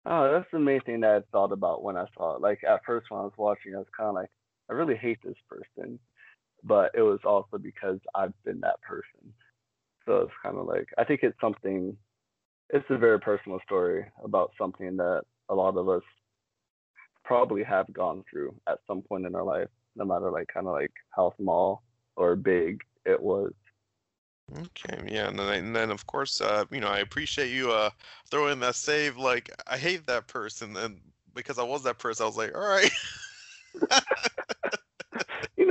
Oh, that's the main thing that I thought about when I saw it. Like at first when I was watching, I was kind of like, I really hate this person but it was also because I've been that person. So it's kind of like I think it's something. It's a very personal story about something that a lot of us probably have gone through at some point in our life, no matter like kind of like how small or big it was. Okay, yeah, and then, and then of course, uh, you know, I appreciate you uh throwing that save. Like, I hate that person, and because I was that person, I was like, all right.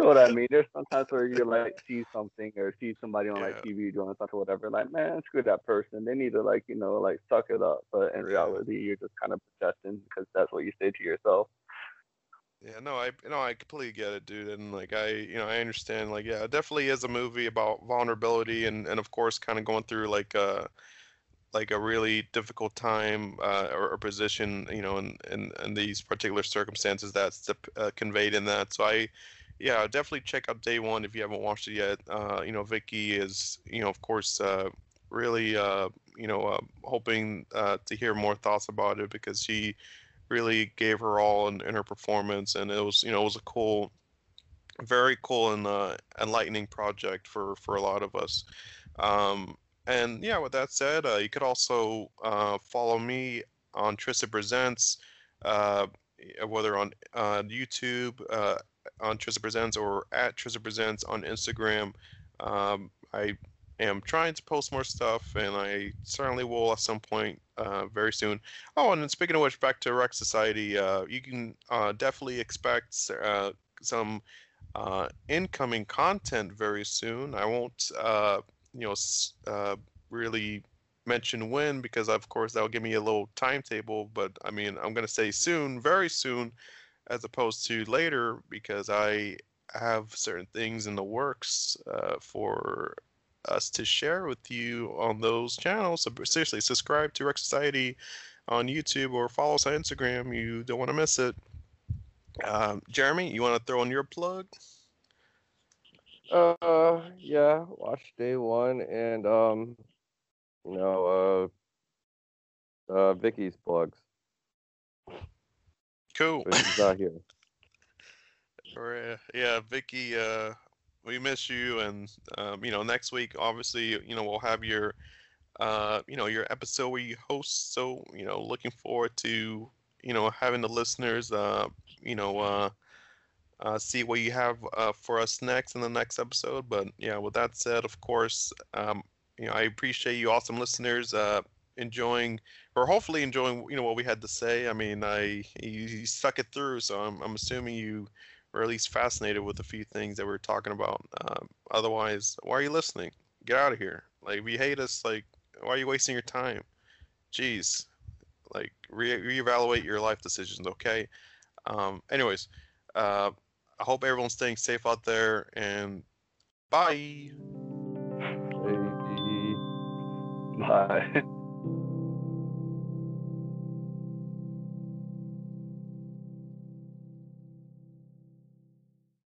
you know what I mean. There's sometimes where you like see something or see somebody on like TV doing something or whatever, like man, screw that person. They need to like you know like suck it up. But in reality, you're just kind of protesting because that's what you say to yourself. Yeah, no, I no, I completely get it, dude. And like I, you know, I understand. Like, yeah, it definitely is a movie about vulnerability and and of course, kind of going through like uh like a really difficult time uh, or, or, position, you know, in, in, in these particular circumstances that's uh, conveyed in that. So I, yeah, definitely check out Day One if you haven't watched it yet. Uh, you know, Vyky is, you know, of course, uh, really, uh, you know, uh, hoping uh, to hear more thoughts about it because she really gave her all in, in her performance, and it was, you know, it was a cool, very cool and uh, enlightening project for for a lot of us. Um, and yeah, with that said, you could also follow me on Tristan Presents, whether on YouTube on Tristan Presents or at Tristan Presents on Instagram. Um, I am trying to post more stuff, and I certainly will at some point uh, very soon. Oh, and speaking of which, back to Rec Society, uh, you can uh, definitely expect uh, some uh, incoming content very soon. I won't, uh, you know, really mention when because of course that'll give me a little timetable. But I mean, I'm gonna say soon, very soon as opposed to later because I have certain things in the works uh, for us to share with you on those channels. So seriously, subscribe to Rec Society on YouTube or follow us on Instagram. You don't want to miss it. Um, Jeremy, you want to throw in your plug? Uh, yeah, watch day one and um, you know, uh, uh, Vyky's plugs. Cool. But she's not here. yeah, Vyky, uh, we miss you, and um, you know, next week, obviously, you know, we'll have your, uh, you know, your episode where you host. So, you know, looking forward to, you know, having the listeners, uh, you know, uh, uh, see what you have uh, for us next in the next episode. But yeah, with that said, of course, um, you know, I appreciate you, awesome listeners. Uh, enjoying or hopefully enjoying you know what we had to say. I mean, I you, you stuck it through, so I'm I'm assuming you were at least fascinated with a few things that we are talking about. Um, otherwise, why are you listening? Get out of here! Like, if you hate us, like, why are you wasting your time? Jeez, like re- reevaluate your life decisions, okay? Um, anyways, uh, I hope everyone's staying safe out there, and bye. Bye.